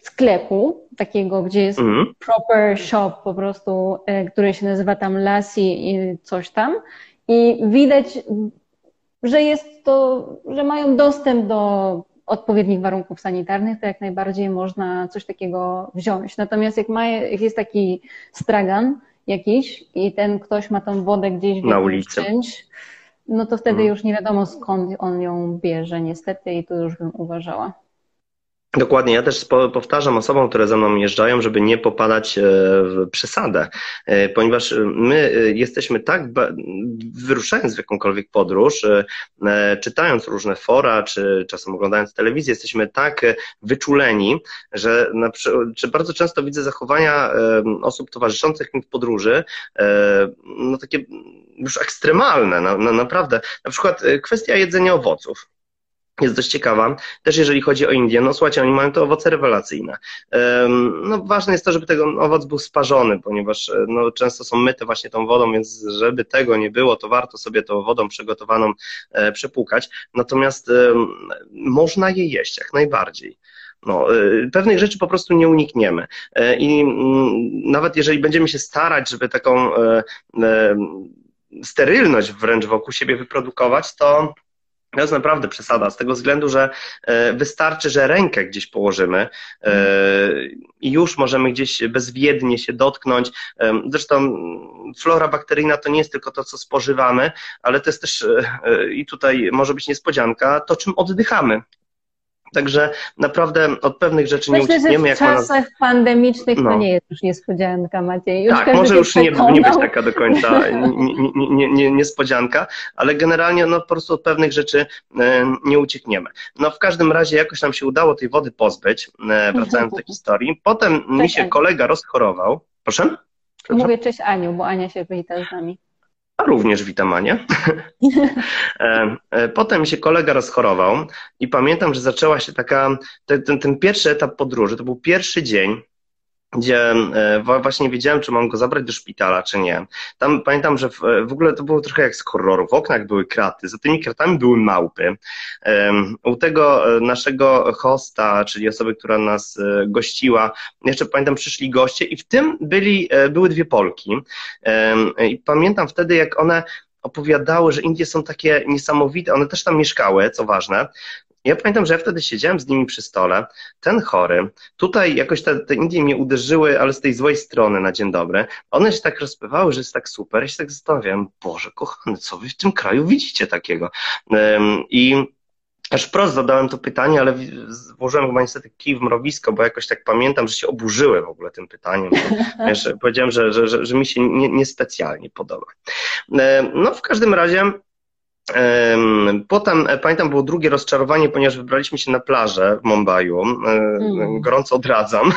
sklepu, takiego, gdzie jest mm. proper shop po prostu, e, który się nazywa tam Lassi i coś tam, i widać że jest to, że mają dostęp do odpowiednich warunków sanitarnych, to jak najbardziej można coś takiego wziąć. Natomiast jak, ma, jak jest taki stragan jakiś i ten ktoś ma tą wodę gdzieś na ulicy, no to wtedy hmm. już nie wiadomo skąd on ją bierze niestety i tu już bym uważała. Dokładnie, ja też powtarzam osobom, które ze mną jeżdżają, żeby nie popadać e, w przesadę, e, ponieważ my e, jesteśmy tak, wyruszając w jakąkolwiek podróż, czytając różne fora, czy czasem oglądając telewizję, jesteśmy tak wyczuleni, że na, czy bardzo często widzę zachowania osób towarzyszących mi w podróży, no takie już ekstremalne, no, no naprawdę. Na przykład kwestia jedzenia owoców jest dość ciekawa. Też jeżeli chodzi o Indię, no słuchajcie, oni mają te owoce rewelacyjne. No ważne jest to, żeby tego owoc był sparzony, ponieważ e, no, często są myte właśnie tą wodą, więc żeby tego nie było, to warto sobie tą wodą przygotowaną e, przepłukać. Natomiast można je jeść jak najbardziej. No, e, pewnych rzeczy po prostu nie unikniemy. I mm, nawet jeżeli będziemy się starać, żeby taką sterylność wręcz wokół siebie wyprodukować, to to jest naprawdę przesada, z tego względu, że e, wystarczy, że rękę gdzieś położymy e, i już możemy gdzieś bezwiednie się dotknąć. E, zresztą flora bakteryjna to nie jest tylko to, co spożywamy, ale to jest też, i tutaj może być niespodzianka, to czym oddychamy. Także naprawdę od pewnych rzeczy Myślę, nie uciekniemy. Że w czasach nas... pandemicznych no. to nie jest już niespodzianka, Maciej. Już tak, może już nie, nie, być taka do końca nie, nie, nie, niespodzianka, ale generalnie no, po prostu od pewnych rzeczy e, nie uciekniemy. No w każdym razie jakoś nam się udało tej wody pozbyć, e, wracając do historii. Potem mi się kolega rozchorował. Proszę? Mówię cześć Aniu, bo Ania się wita z nami. A również witam Anię. E, e, potem się kolega rozchorował i pamiętam, że zaczęła się taka, ten, ten, ten pierwszy etap podróży, to był pierwszy dzień, gdzie e, właśnie wiedziałem, czy mam go zabrać do szpitala, czy nie. Tam pamiętam, że w, w ogóle to było trochę jak z horroru. W oknach były kraty, za tymi kratami były małpy. U tego e, naszego hosta, czyli osoby, która nas e, gościła, jeszcze pamiętam, przyszli goście i w tym byli, były dwie Polki. I pamiętam wtedy, jak one opowiadały, że Indie są takie niesamowite, one też tam mieszkały, co ważne, ja pamiętam, że ja wtedy siedziałem z nimi przy stole, ten chory, tutaj jakoś te, te Indie mnie uderzyły, ale z tej złej strony na dzień dobry. One się tak rozpływały, że jest tak super. Ja się tak zastanawiałem, Boże, kochany, co wy w tym kraju widzicie takiego? I aż wprost zadałem to pytanie, ale włożyłem chyba niestety kij w mrowisko, bo jakoś tak pamiętam, że się oburzyły w ogóle tym pytaniem. Wiesz, powiedziałem, że, że, że, że mi się niespecjalnie nie podoba. No w każdym razie Potem, e, pamiętam, było drugie rozczarowanie, ponieważ wybraliśmy się na plażę w Mumbai. Mm. Gorąco odradzam.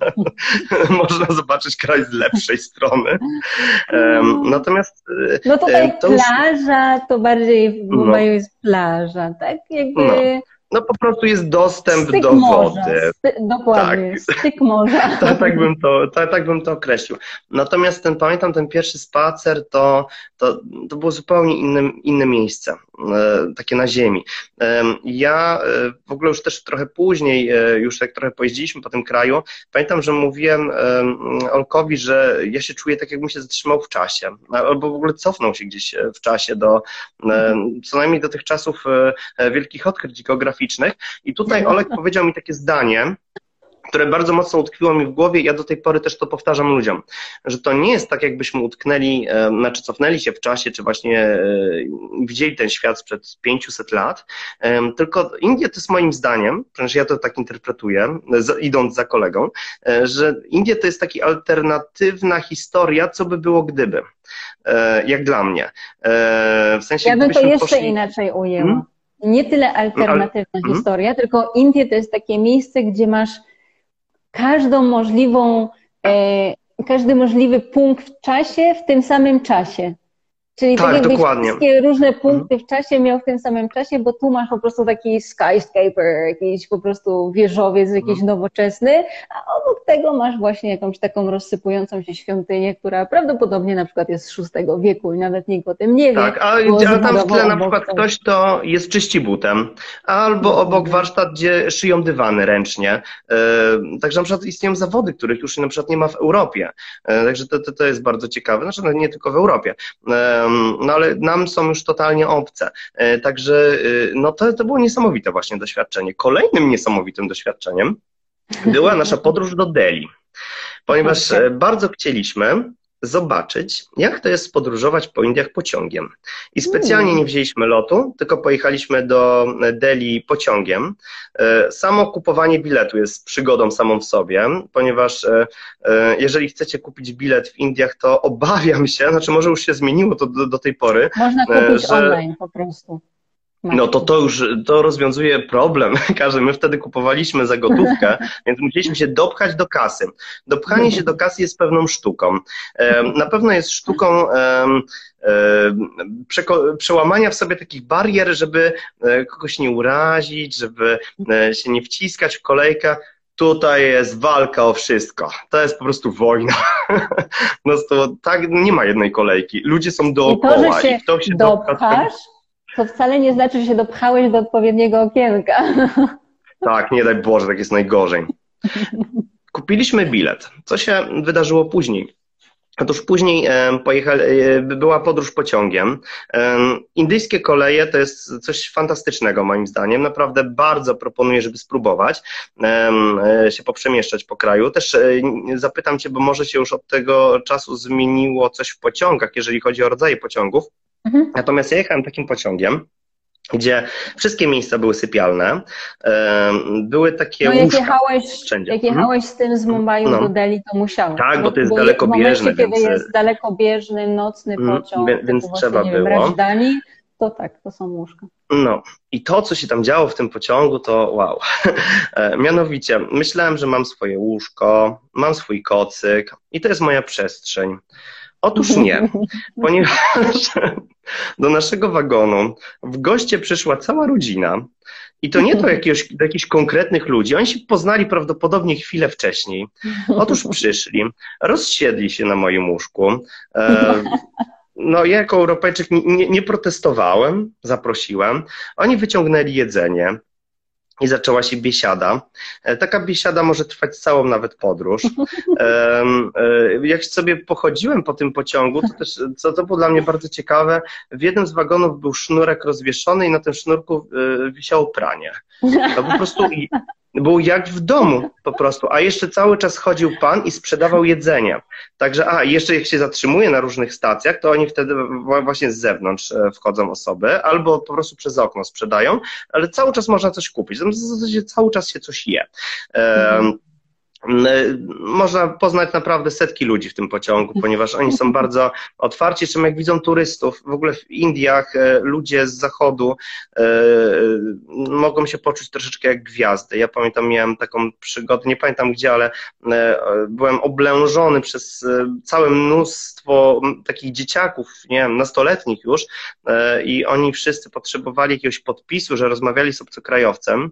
Można zobaczyć kraj z lepszej strony. Natomiast. E, no tutaj to plaża, już... to bardziej w Mumbai no. jest plaża, tak? Jakby. No. No po prostu jest dostęp styk do morza, wody. Sty, dokładnie, tak. styk morza. tak, tak, bym to, tak, tak bym to określił. Natomiast ten, pamiętam ten pierwszy spacer, to, to, to było zupełnie inne, inne miejsce, takie na ziemi. E, ja e, w ogóle już też trochę później, e, już jak trochę pojeździliśmy po tym kraju, pamiętam, że mówiłem e, Olkowi, że ja się czuję tak, jakbym się zatrzymał w czasie, albo w ogóle cofnął się gdzieś w czasie do, e, co najmniej do tych czasów wielkich odkryć geograficznych, graficznych. I tutaj Olek powiedział mi takie zdanie, które bardzo mocno utkwiło mi w głowie ja do tej pory też to powtarzam ludziom, że to nie jest tak, jakbyśmy utknęli, znaczy cofnęli się w czasie, czy właśnie e, widzieli ten świat sprzed 500 lat, tylko Indie to jest moim zdaniem, przecież ja to tak interpretuję, idąc za kolegą, e, że Indie to jest taka alternatywna historia, co by było gdyby, e, jak dla mnie. W sensie, ja bym to jeszcze poszli... inaczej ujęła. Hmm? nie tyle alternatywna. Mhm. historia, tylko Indie to jest takie miejsce, gdzie masz każdą możliwą, e, każdy możliwy punkt w czasie w tym samym czasie. Czyli tak, tak dokładnie. wszystkie różne mhm. punkty w czasie miał w tym samym czasie, bo tu masz po prostu taki skyscraper, jakiś po prostu wieżowiec jakiś mhm. nowoczesny, a obok tego masz właśnie jakąś taką rozsypującą się świątynię, która prawdopodobnie na przykład jest z VI wieku i nawet nikt o tym nie wie. Tak, ale, ale tam w tle na przykład to... ktoś to jest czyści butem, albo no, obok warsztat, gdzie szyją dywany ręcznie. Yy, także na przykład istnieją zawody, których już na przykład nie ma w Europie. Yy, także to, to, to jest bardzo ciekawe, znaczy no, nie tylko w Europie. No ale nam są już totalnie obce. E, także e, no to, to było niesamowite właśnie doświadczenie. Kolejnym niesamowitym doświadczeniem była nasza podróż do Delhi, ponieważ e, bardzo chcieliśmy zobaczyć, jak to jest podróżować po Indiach pociągiem. I specjalnie nie wzięliśmy lotu, tylko pojechaliśmy do Delhi pociągiem. E, samo kupowanie biletu jest przygodą samą w sobie, ponieważ e, e, jeżeli chcecie kupić bilet w Indiach, to obawiam się, znaczy może już się zmieniło to do, do tej pory. Można kupić że... online po prostu. No to to już to rozwiązuje problem. Każdy, my wtedy kupowaliśmy za gotówkę, więc musieliśmy się dopchać do kasy. Dopchanie się do kasy jest pewną sztuką. Na pewno jest sztuką przełamania w sobie takich barier, żeby e, kogoś nie urazić, żeby e, się nie wciskać w kolejkę. Tutaj jest walka o wszystko. To jest po prostu wojna. No to tak, nie ma jednej kolejki. Ludzie są dookoła i, to, że się i kto się dopchasz, to wcale nie znaczy, że się dopchałeś do odpowiedniego okienka. Tak, nie daj Boże, tak jest najgorzej. Kupiliśmy bilet. Co się wydarzyło później? Otóż później pojechali, e, była podróż pociągiem. Indyjskie koleje to jest coś fantastycznego moim zdaniem. Naprawdę bardzo proponuję, żeby spróbować e, się poprzemieszczać po kraju. Też e, zapytam Cię, bo może się już od tego czasu zmieniło coś w pociągach, jeżeli chodzi o rodzaje pociągów. Mhm. Natomiast ja jechałem takim pociągiem, gdzie wszystkie miejsca były sypialne, były takie no, jak jechałeś, wszędzie. Jak jechałeś mhm. z tym z Mumbai no. do Delhi, to musiałeś. Tak, bo to jest dalekobieżny. Więc... kiedy jest dalekobieżny, nocny mm, pociąg, więc, więc trzeba było. Rajdani, to tak, to są łóżka. No i to, co się tam działo w tym pociągu, to wow. E, mianowicie, myślałem, że mam swoje łóżko, mam swój kocyk i to jest moja przestrzeń. Otóż nie, ponieważ do naszego wagonu w goście przyszła cała rodzina i to nie do, jakiegoś, do jakichś konkretnych ludzi. Oni się poznali prawdopodobnie chwilę wcześniej. Otóż przyszli, rozsiedli się na moim łóżku. E, no, ja jako Europejczyk nie, nie protestowałem, zaprosiłem. Oni wyciągnęli jedzenie i zaczęła się biesiada. E, taka biesiada może trwać całą nawet podróż. E, jak sobie pochodziłem po tym pociągu, to też, co to było dla mnie bardzo ciekawe, w jednym z wagonów był sznurek rozwieszony i na tym sznurku e, wisiało pranie. To po prostu był jak w domu po prostu, a jeszcze cały czas chodził pan i sprzedawał jedzenie. Także, a jeszcze jak się zatrzymuje na różnych stacjach, to oni wtedy właśnie z zewnątrz e, wchodzą osoby, albo po prostu przez okno sprzedają, ale cały czas można coś kupić. W zasadzie cały czas się coś je. Mhm. E, można poznać naprawdę setki ludzi w tym pociągu, ponieważ oni są bardzo otwarci. Zresztą jak widzą turystów, w ogóle w Indiach e, ludzie z zachodu e, mogą się poczuć troszeczkę jak gwiazdy. Ja pamiętam, miałem taką przygodę, nie pamiętam gdzie, ale byłem oblężony przez całe mnóstwo takich dzieciaków, nie wiem, nastoletnich już i oni wszyscy potrzebowali jakiegoś podpisu, że rozmawiali z obcokrajowcem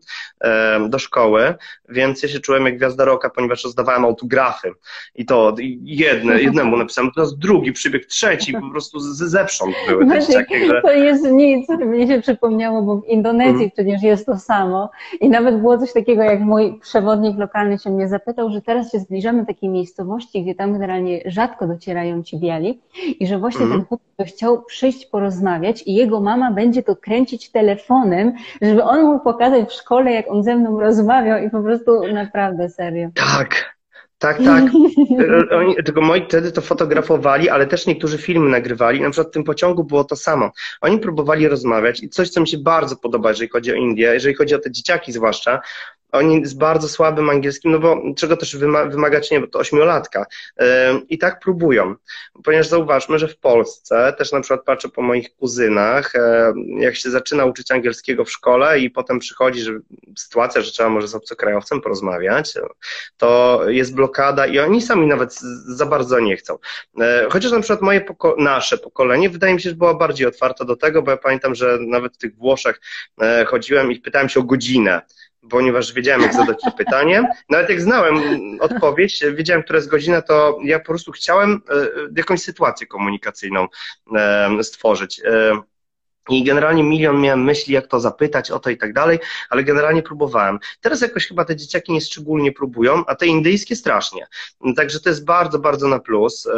do szkoły, więc ja się czułem jak gwiazda roka ponieważ rozdawałem autografy i to jedne, jednemu napisałem, teraz drugi przybieg, trzeci, po prostu zewsząd były te takie, że... To jest nic, mnie się przypomniało, bo w Indonezji mm. przecież jest to samo i nawet było coś takiego, jak mój przewodnik lokalny się mnie zapytał, że teraz się zbliżamy do takiej miejscowości, gdzie tam generalnie rzadko docierają ci biali i że właśnie mm. ten chłopak chciał przyjść porozmawiać i jego mama będzie to kręcić telefonem, żeby on mógł pokazać w szkole, jak on ze mną rozmawiał i po prostu naprawdę serio. Tak, tak, tak. Oni, tylko moi wtedy to fotografowali, ale też niektórzy filmy nagrywali. Na przykład w tym pociągu było to samo. Oni próbowali rozmawiać i coś, co mi się bardzo podoba, jeżeli chodzi o Indię, jeżeli chodzi o te dzieciaki zwłaszcza, oni z bardzo słabym angielskim, no bo czego też wymagać nie, bo to ośmiolatka. I tak próbują. Ponieważ zauważmy, że w Polsce, też na przykład patrzę po moich kuzynach, jak się zaczyna uczyć angielskiego w szkole i potem przychodzi że sytuacja, że trzeba może z obcokrajowcem porozmawiać, to jest blokada i oni sami nawet za bardzo nie chcą. Chociaż na przykład moje poko nasze pokolenie wydaje mi się, że było bardziej otwarte do tego, bo ja pamiętam, że nawet w tych Włoszech chodziłem i pytałem się o godzinę ponieważ wiedziałem, jak zadać to pytanie. Nawet jak znałem odpowiedź, wiedziałem, która jest godzina, to ja po prostu chciałem e, jakąś sytuację komunikacyjną e, stworzyć. E, I generalnie milion miałem myśli, jak to zapytać, o to i tak dalej, ale generalnie próbowałem. Teraz jakoś chyba te dzieciaki nie szczególnie próbują, a te indyjskie strasznie. Także to jest bardzo, bardzo na plus,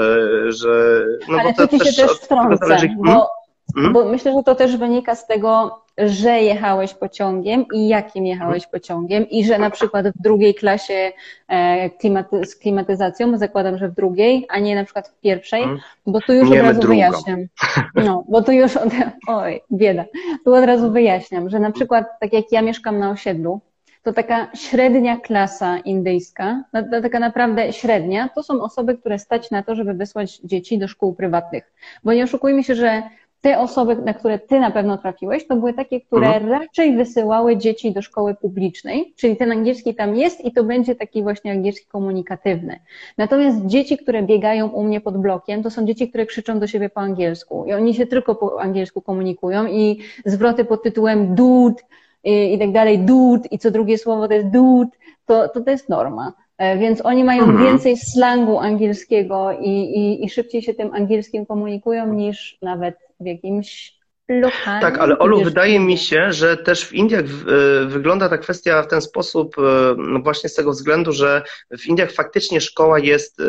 że. No ale bo to, to też, się też wtrącę, zależy... bo mhm. bo myślę, że to też wynika z tego, że jechałeś pociągiem i jakim jechałeś mhm. pociągiem i że na przykład w drugiej klasie e, klimaty, z klimatyzacją, zakładam, że w drugiej, a nie na przykład w pierwszej, mhm. bo tu już od razu drugą. wyjaśniam. No, bo tu już, od, oj, bieda. Tu od razu wyjaśniam, że na przykład tak jak ja mieszkam na osiedlu, to taka średnia klasa indyjska, taka naprawdę średnia, to są osoby, które stać na to, żeby wysłać dzieci do szkół prywatnych. Bo nie oszukujmy się, że te osoby, na które ty na pewno trafiłeś, to były takie, które mhm. raczej wysyłały dzieci do szkoły publicznej, czyli ten angielski tam jest i to będzie taki właśnie angielski komunikatywny. Natomiast dzieci, które biegają u mnie pod blokiem, to są dzieci, które krzyczą do siebie po angielsku i oni się tylko po angielsku komunikują i zwroty pod tytułem dude i, i tak dalej, dude i co drugie słowo to jest dude, to, to, to jest norma. E, więc oni mają mhm. więcej slangu angielskiego i, i, i szybciej się tym angielskim komunikują niż nawet w jakimś lokalnym. Tak, ale Olu, wydaje mi się, że też w Indiach e, wygląda ta kwestia w ten sposób, e, no właśnie z tego względu, że w Indiach faktycznie szkoła jest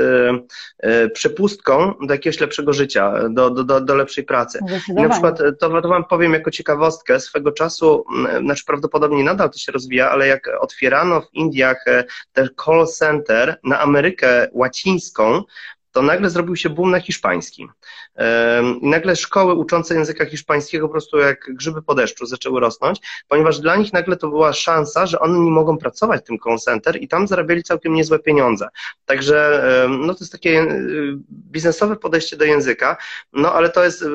e, przepustką do jakiegoś lepszego życia, do, do, do lepszej pracy. I na przykład, to, to Wam powiem jako ciekawostkę, swego czasu, znaczy prawdopodobnie nadal to się rozwija, ale jak otwierano w Indiach ten call center na Amerykę Łacińską, to nagle zrobił się boom na hiszpański. I nagle szkoły uczące języka hiszpańskiego po prostu jak grzyby po deszczu zaczęły rosnąć, ponieważ dla nich nagle to była szansa, że oni mogą pracować w tym call center i tam zarabiali całkiem niezłe pieniądze. Także no to jest takie y, biznesowe podejście do języka, no ale to jest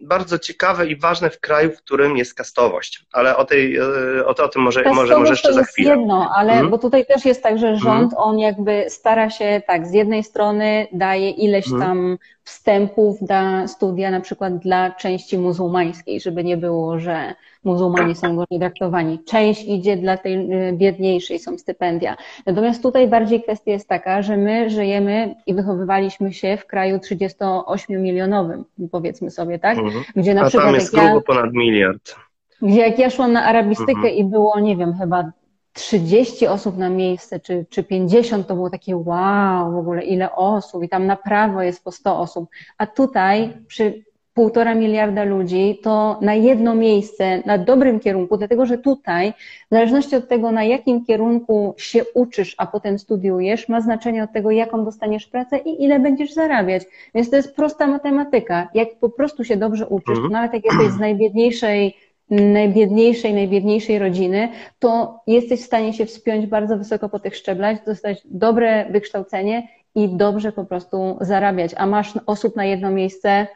bardzo ciekawe i ważne w kraju, w którym jest kastowość, ale o, tej, e, o, to, o tym może, może, może jeszcze za chwilę. jedno, ale mm. bo tutaj też jest tak, że rząd, mm. on jakby stara się tak, z jednej strony daje ileś mm. tam wstępów na studia, na przykład dla części muzułmańskiej, żeby nie było, że muzułmanie są gorzej traktowani. Część idzie dla tej y, biedniejszej, są stypendia. Natomiast tutaj bardziej kwestia jest taka, że my żyjemy i wychowywaliśmy się w kraju 38-milionowym, powiedzmy sobie, tak? Mhm. Gdzie na A przykład. Tam jest grubo ja, ponad miliard. Gdzie jak ja szłam na arabistykę mhm. i było, nie wiem, chyba 30 osób na miejsce, czy, czy 50, to było takie wow, w ogóle ile osób i tam na prawo jest po 100 osób. A tutaj przy półtora miliarda ludzi, to na jedno miejsce, na dobrym kierunku, dlatego że tutaj, w zależności od tego, na jakim kierunku się uczysz, a potem studiujesz, ma znaczenie od tego, jaką dostaniesz pracę i ile będziesz zarabiać. Więc to jest prosta matematyka. Jak po prostu się dobrze uczysz, to mhm. nawet jak jesteś z najbiedniejszej najbiedniejszej, najbiedniejszej rodziny, to jesteś w stanie się wspiąć bardzo wysoko po tych szczeblach, dostać dobre wykształcenie i dobrze po prostu zarabiać. A masz osób na jedno miejsce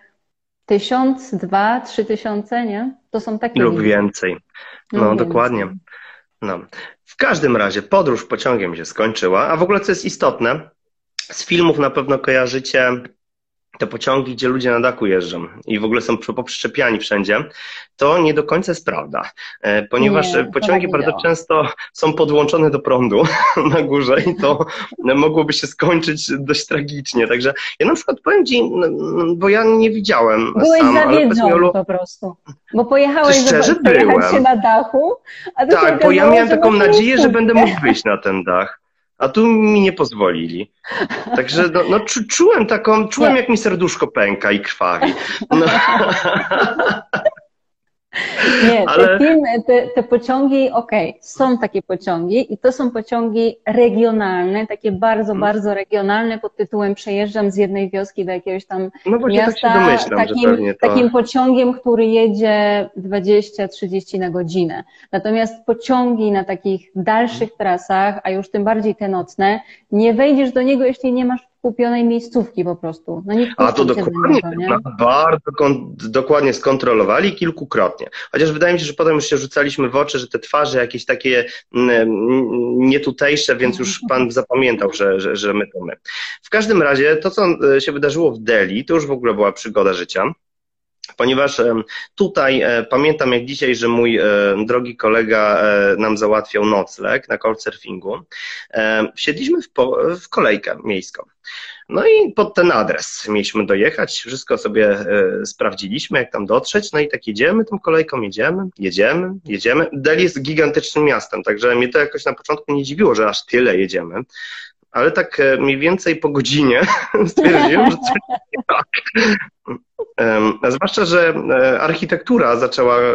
tysiąc, dwa, trzy tysiące, nie? To są takie. Lub liczby. więcej. No, Lub dokładnie. Więcej. No. W każdym razie podróż pociągiem się skończyła, a w ogóle co jest istotne, z filmów na pewno kojarzycie te pociągi, gdzie ludzie na dachu jeżdżą i w ogóle są poprzyczepiani wszędzie, to nie do końca jest prawda, e, ponieważ nie, pociągi bardzo działa. często są podłączone do prądu na górze i to mogłoby się skończyć dość tragicznie. Także ja na przykład powiem Ci, bo ja nie widziałem Byłeś sam, zawiedziony ale po prostu, bo pojechałeś Szczerze byłem. się na dachu, a Tak, bo ja miałem taką nadzieję, że będę mógł wyjść na ten dach a tu mi nie pozwolili. Także no, no czułem taką, czułem jak mi serduszko pęka i krwawi. No. Nie, Ale... te, filmy, te, te pociągi, okej, okay, są takie pociągi i to są pociągi regionalne, takie bardzo, hmm. bardzo regionalne pod tytułem przejeżdżam z jednej wioski do jakiegoś tam no miasta tak domyślam, takim, to... takim pociągiem, który jedzie 20-30 na godzinę. Natomiast pociągi na takich dalszych trasach, a już tym bardziej te nocne, nie wejdziesz do niego, jeśli nie masz kupionej miejscówki po prostu. No nie A to dokładnie, niego, nie? bardzo dokładnie skontrolowali kilkukrotnie. Chociaż wydaje mi się, że potem już się rzucaliśmy w oczy, że te twarze jakieś takie mm, nietutejsze, więc już pan zapamiętał, że, że, że my to my. W każdym razie to, co e, się wydarzyło w Delhi, to już w ogóle była przygoda życia ponieważ tutaj e, pamiętam jak dzisiaj, że mój e, drogi kolega e, nam załatwiał nocleg na couchsurfingu. Wsiedliśmy w, w kolejkę miejską. No i pod ten adres mieliśmy dojechać, wszystko sobie sprawdziliśmy, jak tam dotrzeć, no i tak jedziemy tą kolejką, jedziemy, jedziemy, jedziemy. Delhi jest gigantycznym miastem, także mnie to jakoś na początku nie dziwiło, że aż tyle jedziemy ale tak mniej więcej po godzinie stwierdziłem, że coś nie tak. Zwłaszcza, że e, architektura zaczęła e,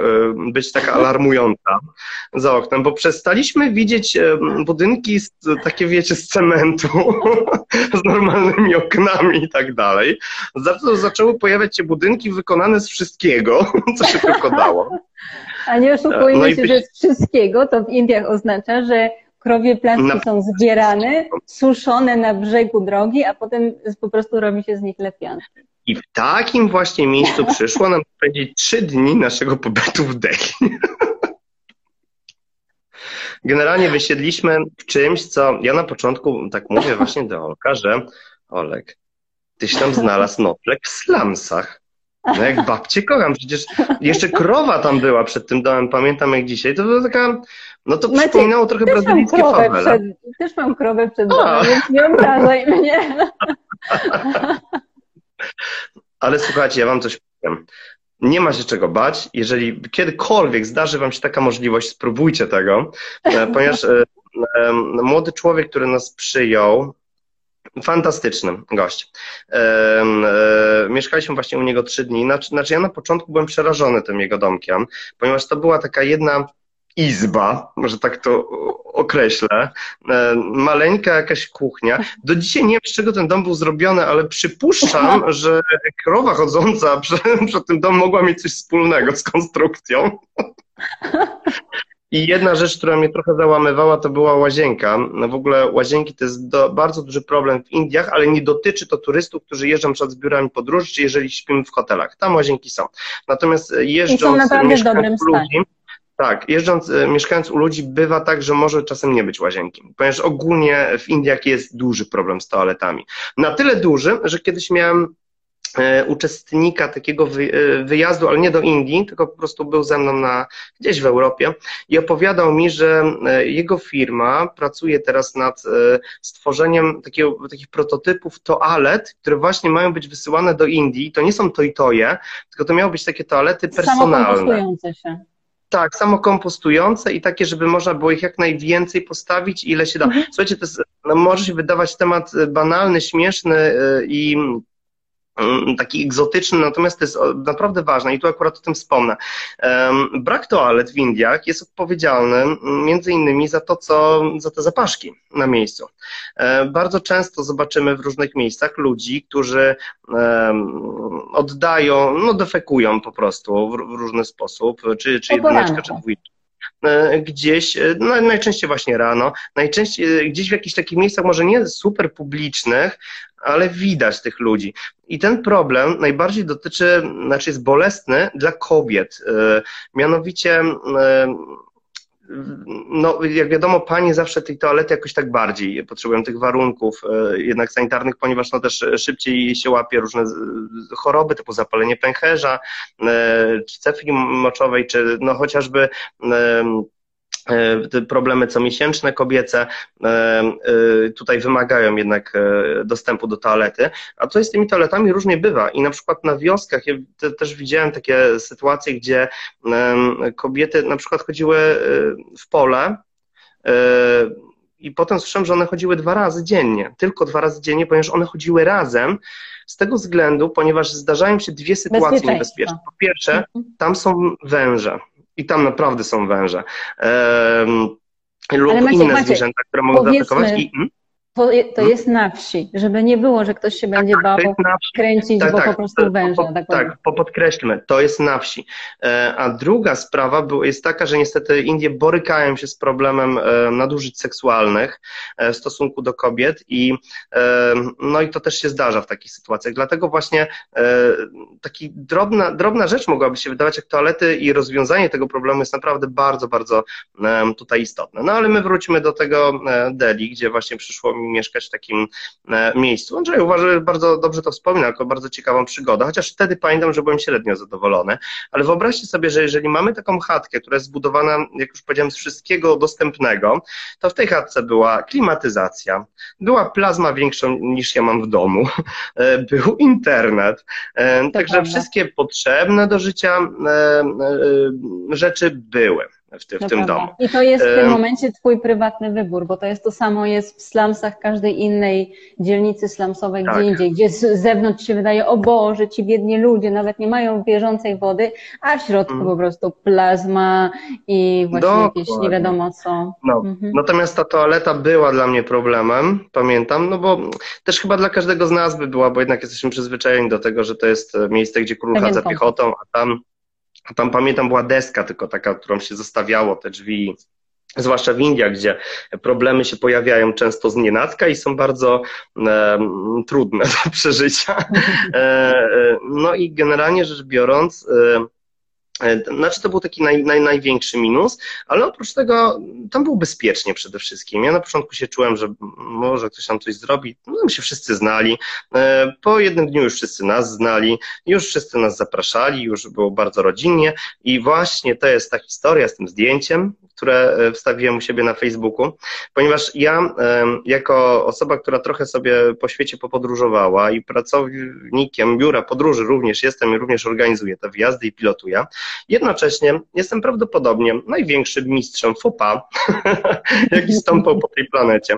być taka alarmująca za oknem, bo przestaliśmy widzieć e, budynki z, takie, wiecie, z cementu, z normalnymi oknami i tak dalej. Zaczęły pojawiać się budynki wykonane z wszystkiego, co się tylko dało. A nie oszukujmy no się, że z wszystkiego to w Indiach oznacza, że krowie placki są zbierane, suszone na brzegu drogi, a potem po prostu robi się z nich lepianki. I w takim właśnie miejscu przyszło nam spędzić trzy dni naszego pobytu w Delhi. Generalnie wysiedliśmy w czymś, co ja na początku tak mówię właśnie do Olka, że Olek, tyś tam znalazł nocleg w slumsach. No jak babcie kocham, przecież jeszcze krowa tam była przed tym domem, pamiętam jak dzisiaj, to była taka, no to Maciej, przypominało trochę brazylijskie fawele. Przed, też mam krowę przed domem, więc nie obrażaj mnie. Ale słuchajcie, ja wam coś powiem. Nie ma się czego bać. Jeżeli kiedykolwiek zdarzy wam się taka możliwość, spróbujcie tego, e, ponieważ e, e, młody człowiek, który nas przyjął, Fantastyczny gość. E, mieszkaliśmy właśnie u niego trzy dni. Znaczy, znaczy, ja na początku byłem przerażony tym jego domkiem, ponieważ to była taka jedna izba, może tak to określę, e, maleńka jakaś kuchnia. Do dzisiaj nie wiem, z czego ten dom był zrobiony, ale przypuszczam, że krowa chodząca przed, przed tym domem mogła mieć coś wspólnego z konstrukcją. I jedna rzecz, która mnie trochę załamywała, to była łazienka. No w ogóle łazienki to jest do, bardzo duży problem w Indiach, ale nie dotyczy to turystów, którzy jeżdżą przed zbiorami podróży, czy jeżeli śpimy w hotelach. Tam łazienki są. Natomiast jeżdżąc, I są naprawdę w dobrym stanie. Tak, jeżdżąc, e, mieszkając u ludzi, bywa tak, że może czasem nie być łazienki, ponieważ ogólnie w Indiach jest duży problem z toaletami. Na tyle duży, że kiedyś miałem uczestnika takiego e, wyjazdu, ale nie do Indii, tylko po prostu był ze mną na, gdzieś w Europie i opowiadał mi, że jego firma pracuje teraz nad stworzeniem takiego, takich prototypów toalet, które właśnie mają być wysyłane do Indii. To nie są to i toje, tylko to miały być takie toalety personalne. się. Tak, samokompostujące i takie, żeby można było ich jak najwięcej postawić, ile się da. Mhm. Słuchajcie, to jest, no, może się wydawać temat e, banalny, śmieszny e, i taki egzotyczny, natomiast to jest naprawdę ważne i tu akurat o tym wspomnę. Brak toalet w Indiach jest odpowiedzialny między innymi za to, co, za te zapaszki na miejscu. E, bardzo często zobaczymy w różnych miejscach ludzi, którzy oddają, no defekują po prostu w, różny sposób, czy, czy jedyneczka, czy dwójeczka e, gdzieś, e, no, najczęściej właśnie rano, najczęściej gdzieś w jakichś takich miejscach, może nie super publicznych, ale widać tych ludzi. I ten problem najbardziej dotyczy, znaczy jest bolesny dla kobiet. Mianowicie no, jak wiadomo, panie zawsze tej toalety jakoś tak bardziej potrzebują tych warunków e, jednak sanitarnych, ponieważ no też szybciej się łapie różne choroby typu zapalenie pęcherza, e, czy cefli moczowej, czy no chociażby E, problemy comiesięczne kobiece e, e, tutaj wymagają jednak dostępu do toalety, a to z tymi toaletami różnie bywa i na przykład na wioskach ja też widziałem takie sytuacje, gdzie kobiety na przykład chodziły w pole i potem słyszałem, że one chodziły dwa razy dziennie, tylko dwa razy dziennie, ponieważ one chodziły razem z tego względu, ponieważ zdarzają się dwie sytuacje niebezpieczne. Po pierwsze, mhm. tam są węże i tam naprawdę są węże. Um, lub Maciek, inne Maciek, zwierzęta, które mogą zaatakować. I, hmm? To, to hmm? jest na wsi, żeby nie było, że ktoś się tak, będzie bał kręcić, tak, bo tak, po prostu węża. Po, tak, tak podkreślmy, to jest na wsi. E, a druga sprawa jest taka, że niestety Indie borykają się z problemem e, nadużyć seksualnych e, w stosunku do kobiet i no i to też się zdarza w takich sytuacjach. Dlatego właśnie taki drobna, drobna rzecz mogłaby się wydawać jak toalety i rozwiązanie tego problemu jest naprawdę bardzo, bardzo tutaj istotne. No ale my wrócimy do tego Delhi, gdzie właśnie przyszło mi mieszkać w takim e, miejscu. Andrzej uważa, że bardzo dobrze to wspomina, jako bardzo ciekawą przygodę, chociaż wtedy pamiętam, że byłem średnio zadowolony, ale wyobraźcie sobie, że jeżeli mamy taką chatkę, która jest zbudowana, jak już powiedziałem, z wszystkiego dostępnego, to w tej chatce była klimatyzacja, była plazma większą niż ja mam w domu, e, był internet, e, także wszystkie potrzebne do życia rzeczy były. W, ty, w tym domu. I to jest w tym momencie twój prywatny wybór, bo to jest to samo jest w slumsach każdej innej dzielnicy slumsowej tak. gdzie indziej, gdzie z zewnątrz się wydaje, o Boże, ci biedni ludzie nawet nie mają bieżącej wody, a w środku mm. po prostu plazma i właśnie Dokładnie. jakieś nie wiadomo co. No. Mhm. Natomiast ta toaleta była dla mnie problemem, pamiętam, no bo też chyba dla każdego z nas by była, bo jednak jesteśmy przyzwyczajeni do tego, że to jest miejsce, gdzie król chadza piechotą, a tam a tam pamiętam była deska tylko taka, którą się zostawiało te drzwi, zwłaszcza w Indiach, gdzie problemy się pojawiają często z nienacka i są bardzo e, trudne do przeżycia. E, e, no i generalnie rzecz biorąc, e, znaczy to był taki naj, naj, największy minus, ale oprócz tego tam było bezpiecznie przede wszystkim. Ja na początku się czułem, że może ktoś tam coś zrobi. No, my się wszyscy znali. E, po jednym dniu już wszyscy nas znali, już wszyscy nas zapraszali, już było bardzo rodzinnie i właśnie to jest ta historia z tym zdjęciem, które e, wstawiłem u siebie na Facebooku, ponieważ ja jako osoba, która trochę sobie po świecie popodróżowała i pracownikiem biura podróży również jestem i również organizuję te wyjazdy i pilotuję, jednocześnie jestem prawdopodobnie największym mistrzem FOPA, jaki stąpał po tej planecie.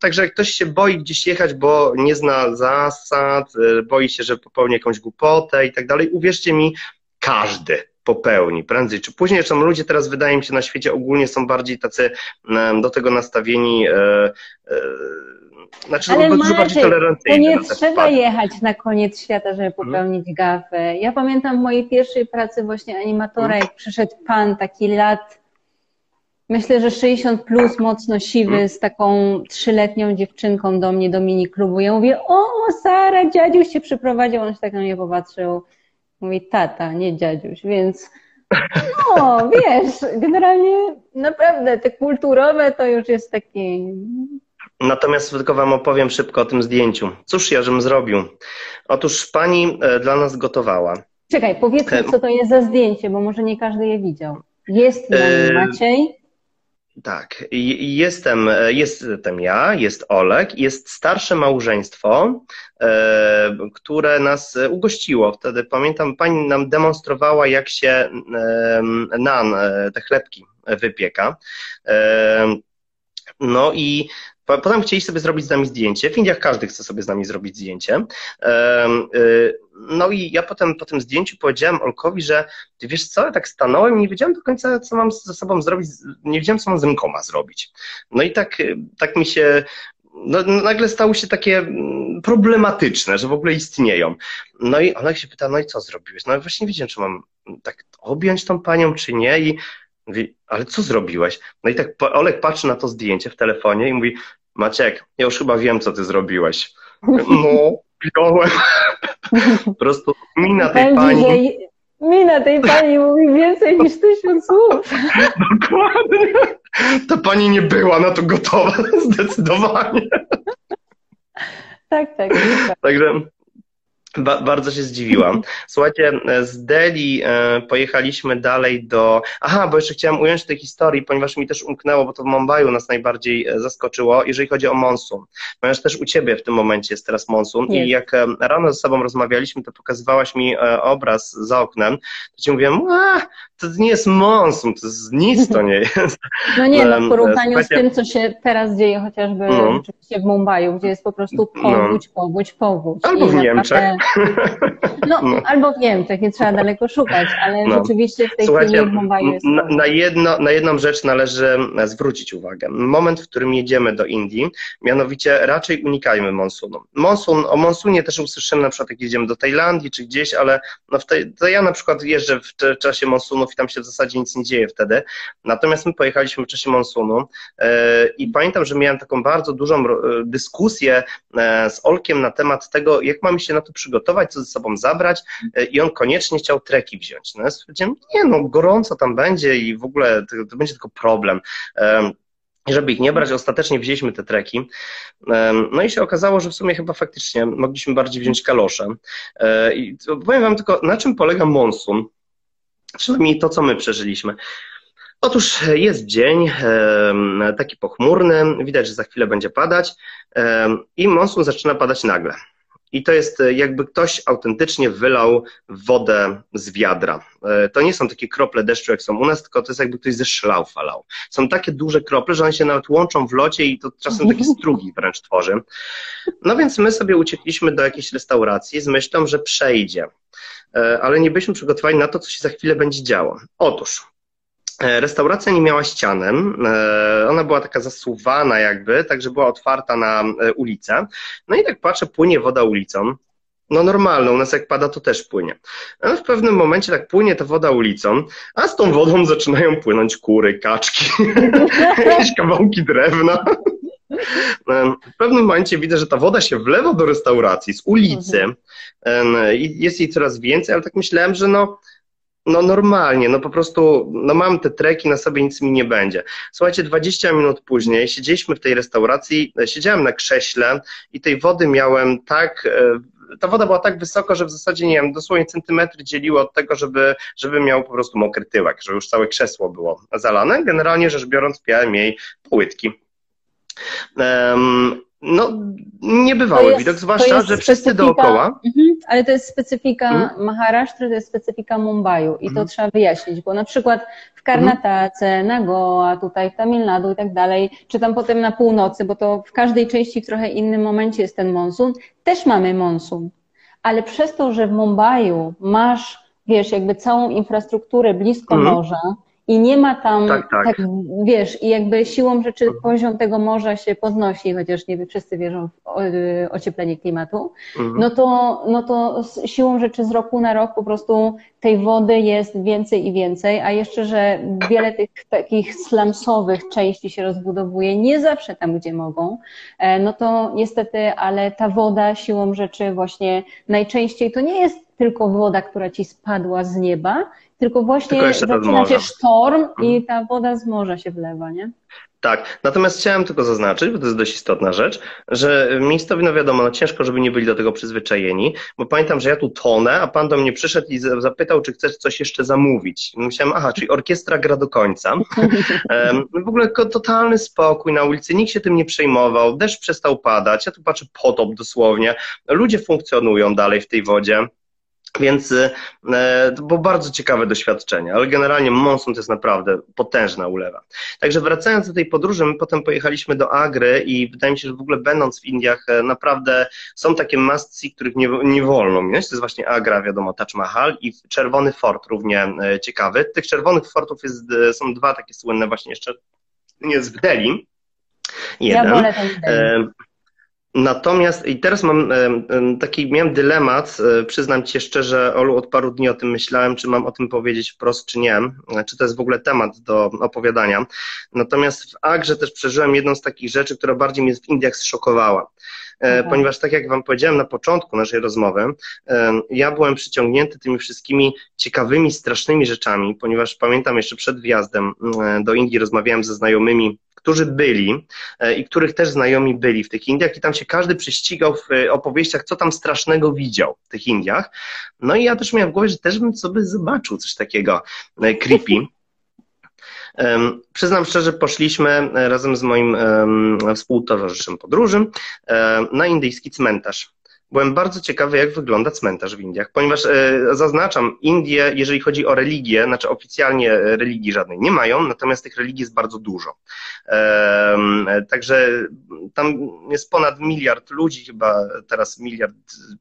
Także jak ktoś się boi gdzieś jechać, bo nie zna zasad, e, boi się, że popełni jakąś głupotę i tak dalej, uwierzcie mi, każdy popełni prędzej czy później. Zresztą ludzie teraz, wydaje mi się, na świecie ogólnie są bardziej tacy do tego nastawieni. Znaczy, Ale bardziej tolerancyjni. To nie trzeba jechać na koniec świata, żeby mhm. popełnić hmm. gafę. Ja pamiętam w mojej pierwszej pracy właśnie animatora, hmm. jak przyszedł pan taki lat, myślę, że 60 plus, mocno siwy, hmm. z taką trzyletnią dziewczynką do mnie, do mini klubu. Ja mówię, o Sara, dziadziuś się przyprowadził. On się tak na mnie popatrzył Mówi tata, nie dziadziuś, więc no, wiesz, generalnie naprawdę te kulturowe to już jest taki... Natomiast tylko Wam opowiem szybko o tym zdjęciu. Cóż ja żem zrobił? Otóż Pani e, dla nas gotowała. Czekaj, powiedzmy, co to jest za zdjęcie, bo może nie każdy je widział. Jest e... Maciej. Tak, jestem, jestem ja, jest Olek, jest starsze małżeństwo, e, które nas ugościło. Wtedy pamiętam, pani nam demonstrowała, jak się nan, e, te chlebki wypieka. E, no i Potem chcieli sobie zrobić z nami zdjęcie. W Indiach każdy chce sobie z nami zrobić zdjęcie. Y, no i ja potem po tym zdjęciu powiedziałem Olkowi, że ty wiesz co, ja tak stanąłem i nie wiedziałem do końca, co mam ze sobą zrobić, nie wiedziałem, co mam z rękoma zrobić. No i tak, tak mi się no, nagle stały się takie mm, problematyczne, że w ogóle istnieją. No i Olek się pyta, no i co zrobiłeś? No właśnie nie wiedziałem, czy mam tak objąć tą panią, czy nie i Mówi, ale co zrobiłeś? No i tak Olek patrzy na to zdjęcie w telefonie i mówi, Maciek, ja już chyba wiem, co ty zrobiłeś. No, wziąłem. po prostu mina tej pani... Mina tej pani mówi więcej niż tysiąc słów. Dokładnie. Ta pani nie była na to gotowa, zdecydowanie. Tak, tak. Także Ba bardzo się zdziwiłam. Słuchajcie, z Delhi e, pojechaliśmy dalej do. Aha, bo jeszcze chciałem ująć tej historii, ponieważ mi też umknęło, bo to w Mumbaiu nas najbardziej e, zaskoczyło, jeżeli chodzi o monsun. Ponieważ też u ciebie w tym momencie jest teraz monsun i jak e, rano ze sobą rozmawialiśmy, to pokazywałaś mi obraz za oknem, to ci mówiłem, to nie jest monsun, to jest nic to nie jest. No nie, no w porównaniu z tym, co się teraz dzieje chociażby no. w Mumbaiu, gdzie jest po prostu powódź, no. powódź, powódź. Albo w Niemczech. No, no, albo w Niemczech, nie trzeba daleko szukać, ale no. rzeczywiście w tej Słuchajcie, chwili w Mumbaiu jest na, na, jedno, na jedną rzecz należy zwrócić uwagę. Moment, w którym jedziemy do Indii, mianowicie raczej unikajmy monsunu. Monsun, o monsunie też usłyszymy na przykład jak jedziemy do Tajlandii czy gdzieś, ale no w tej, to ja na przykład jeżdżę w czasie i tam się w zasadzie nic nie dzieje wtedy. Natomiast my pojechaliśmy w czasie monsunu yy, i pamiętam, że miałem taką bardzo dużą e, dyskusję yy, z Olkiem na temat tego, jak mamy się na to przygotować, co ze sobą zabrać e, i on koniecznie chciał treki wziąć. No ja stwierdziłem, nie no, gorąco tam będzie i w ogóle to, to będzie tylko problem. I żeby ich nie brać, ostatecznie wzięliśmy te treki. No i się okazało, że w sumie chyba faktycznie mogliśmy bardziej wziąć kalosze. E, I powiem Wam tylko, na czym polega monsun, przynajmniej to, co my przeżyliśmy. Otóż jest dzień taki pochmurny, widać, że za chwilę będzie padać i monsun zaczyna padać nagle. I to jest e, jakby ktoś autentycznie wylał wodę z wiadra. E, to nie są takie krople deszczu, jak są u nas, tylko to jest jakby ktoś ze szlał falał. Są takie duże krople, że one się nawet łączą w locie i to czasem takie strugi wręcz tworzy. No więc my sobie uciekliśmy do jakiejś restauracji z myślą, że przejdzie. E, ale nie byliśmy przygotowani na to, co się za chwilę będzie działo. Otóż, Restauracja nie miała ścianę, ona była taka zasuwana jakby, także była otwarta na ulicę. No i tak patrzę, płynie woda ulicą. No normalną, u nas jak pada, to też płynie. Ale w pewnym momencie tak płynie ta woda ulicą, a z tą wodą zaczynają płynąć kury, kaczki, jakieś kawałki drewna. W pewnym momencie widzę, że ta woda się wlewa do restauracji z ulicy i jest jej coraz więcej, ale tak myślałem, że no no normalnie, no po prostu, no mam te treki na sobie, nic mi nie będzie. Słuchajcie, 20 minut później siedzieliśmy w tej restauracji, siedziałem na krześle i tej wody miałem tak, e, ta woda była tak wysoko, że w zasadzie, nie wiem, dosłownie centymetry dzieliło od tego, żeby, żeby miał po prostu mokry tyłek, że już całe krzesło było zalane. Generalnie rzecz biorąc, piałem jej płytki. No, niebywały jest, widok, zwłaszcza, że wszyscy dookoła. Mhm, ale to jest specyfika mhm. Maharashtra, to jest specyfika Mumbaiu i to mhm. trzeba wyjaśnić, bo na przykład w Karnatace, mhm. na Goa, tutaj w Tamil Nadu i tak dalej, czy tam potem na północy, bo to w każdej części w trochę innym momencie jest ten monsun, też mamy monsun. Ale przez to, że w Mumbaiu masz, wiesz, jakby całą infrastrukturę blisko mhm. morza, i nie ma tam, tak, tak. tak, wiesz, i jakby siłą rzeczy mhm. poziom tego morza się podnosi, chociaż nie wszyscy wierzą w y, ocieplenie klimatu, mhm. no, to, no to siłą rzeczy z roku na rok po prostu tej wody jest więcej i więcej, a jeszcze, że wiele tych takich slumsowych części się rozbudowuje, nie zawsze tam, gdzie mogą, e, no to niestety, ale ta woda siłą rzeczy właśnie najczęściej to nie jest tylko woda, która ci spadła z nieba, tylko właśnie tylko zaczyna się sztorm i mhm. ta woda z morza się wlewa, nie? Tak, natomiast chciałem tylko zaznaczyć, bo to jest dość istotna rzecz, że miejscowi, no wiadomo, no ciężko, żeby nie byli do tego przyzwyczajeni, bo pamiętam, że ja tu tonę, a pan do mnie przyszedł i zapytał, czy chcesz coś jeszcze zamówić. Myślałem, aha, czyli orkiestra gra do końca. w ogóle totalny spokój na ulicy, nikt się tym nie przejmował, deszcz przestał padać, ja tu patrzę potop dosłownie, ludzie funkcjonują dalej w tej wodzie. Więc e, to było bardzo ciekawe doświadczenie, ale generalnie monsun to jest naprawdę potężna ulewa. Także wracając do tej podróży, my potem pojechaliśmy do Agry i wydaje mi się, że w ogóle będąc w Indiach, e, naprawdę są takie must see, których nie, nie wolno minąć. To jest właśnie Agra, wiadomo, Taj Mahal i Czerwony Fort, równie e, ciekawy. Tych czerwonych fortów jest, są dwa takie słynne właśnie jeszcze, jest w Delhi. Jeden. Ja wolę ten Delhi. Natomiast i teraz mam taki, miałem dylemat, e, przyznam Ci szczerze, Olu, od paru dni o tym myślałem, czy mam o tym powiedzieć wprost, czy nie, e, czy to jest w ogóle temat do opowiadania. Natomiast w Agrze też przeżyłem jedną z takich rzeczy, która bardziej mnie w Indiach zszokowała. E, mhm. Ponieważ tak jak Wam powiedziałem na początku naszej rozmowy, ja byłem przyciągnięty tymi wszystkimi ciekawymi, strasznymi rzeczami, ponieważ pamiętam jeszcze przed wjazdem do Indii rozmawiałem ze znajomymi którzy byli e, i których też znajomi byli w tych Indiach i tam się każdy prześcigał w e, opowieściach, co tam strasznego widział w tych Indiach. No i ja też miałem w głowie, że też bym sobie zobaczył coś takiego e, creepy. Przyznam szczerze, poszliśmy razem z moim współtowarzyszem podróży um, na indyjski cmentarz. Byłem bardzo ciekawy, jak wygląda cmentarz w Indiach, ponieważ e, zaznaczam, Indie, jeżeli chodzi o religię, znaczy oficjalnie religii żadnej nie mają, natomiast tych religii jest bardzo dużo. E, także tam jest ponad miliard ludzi, chyba teraz miliard,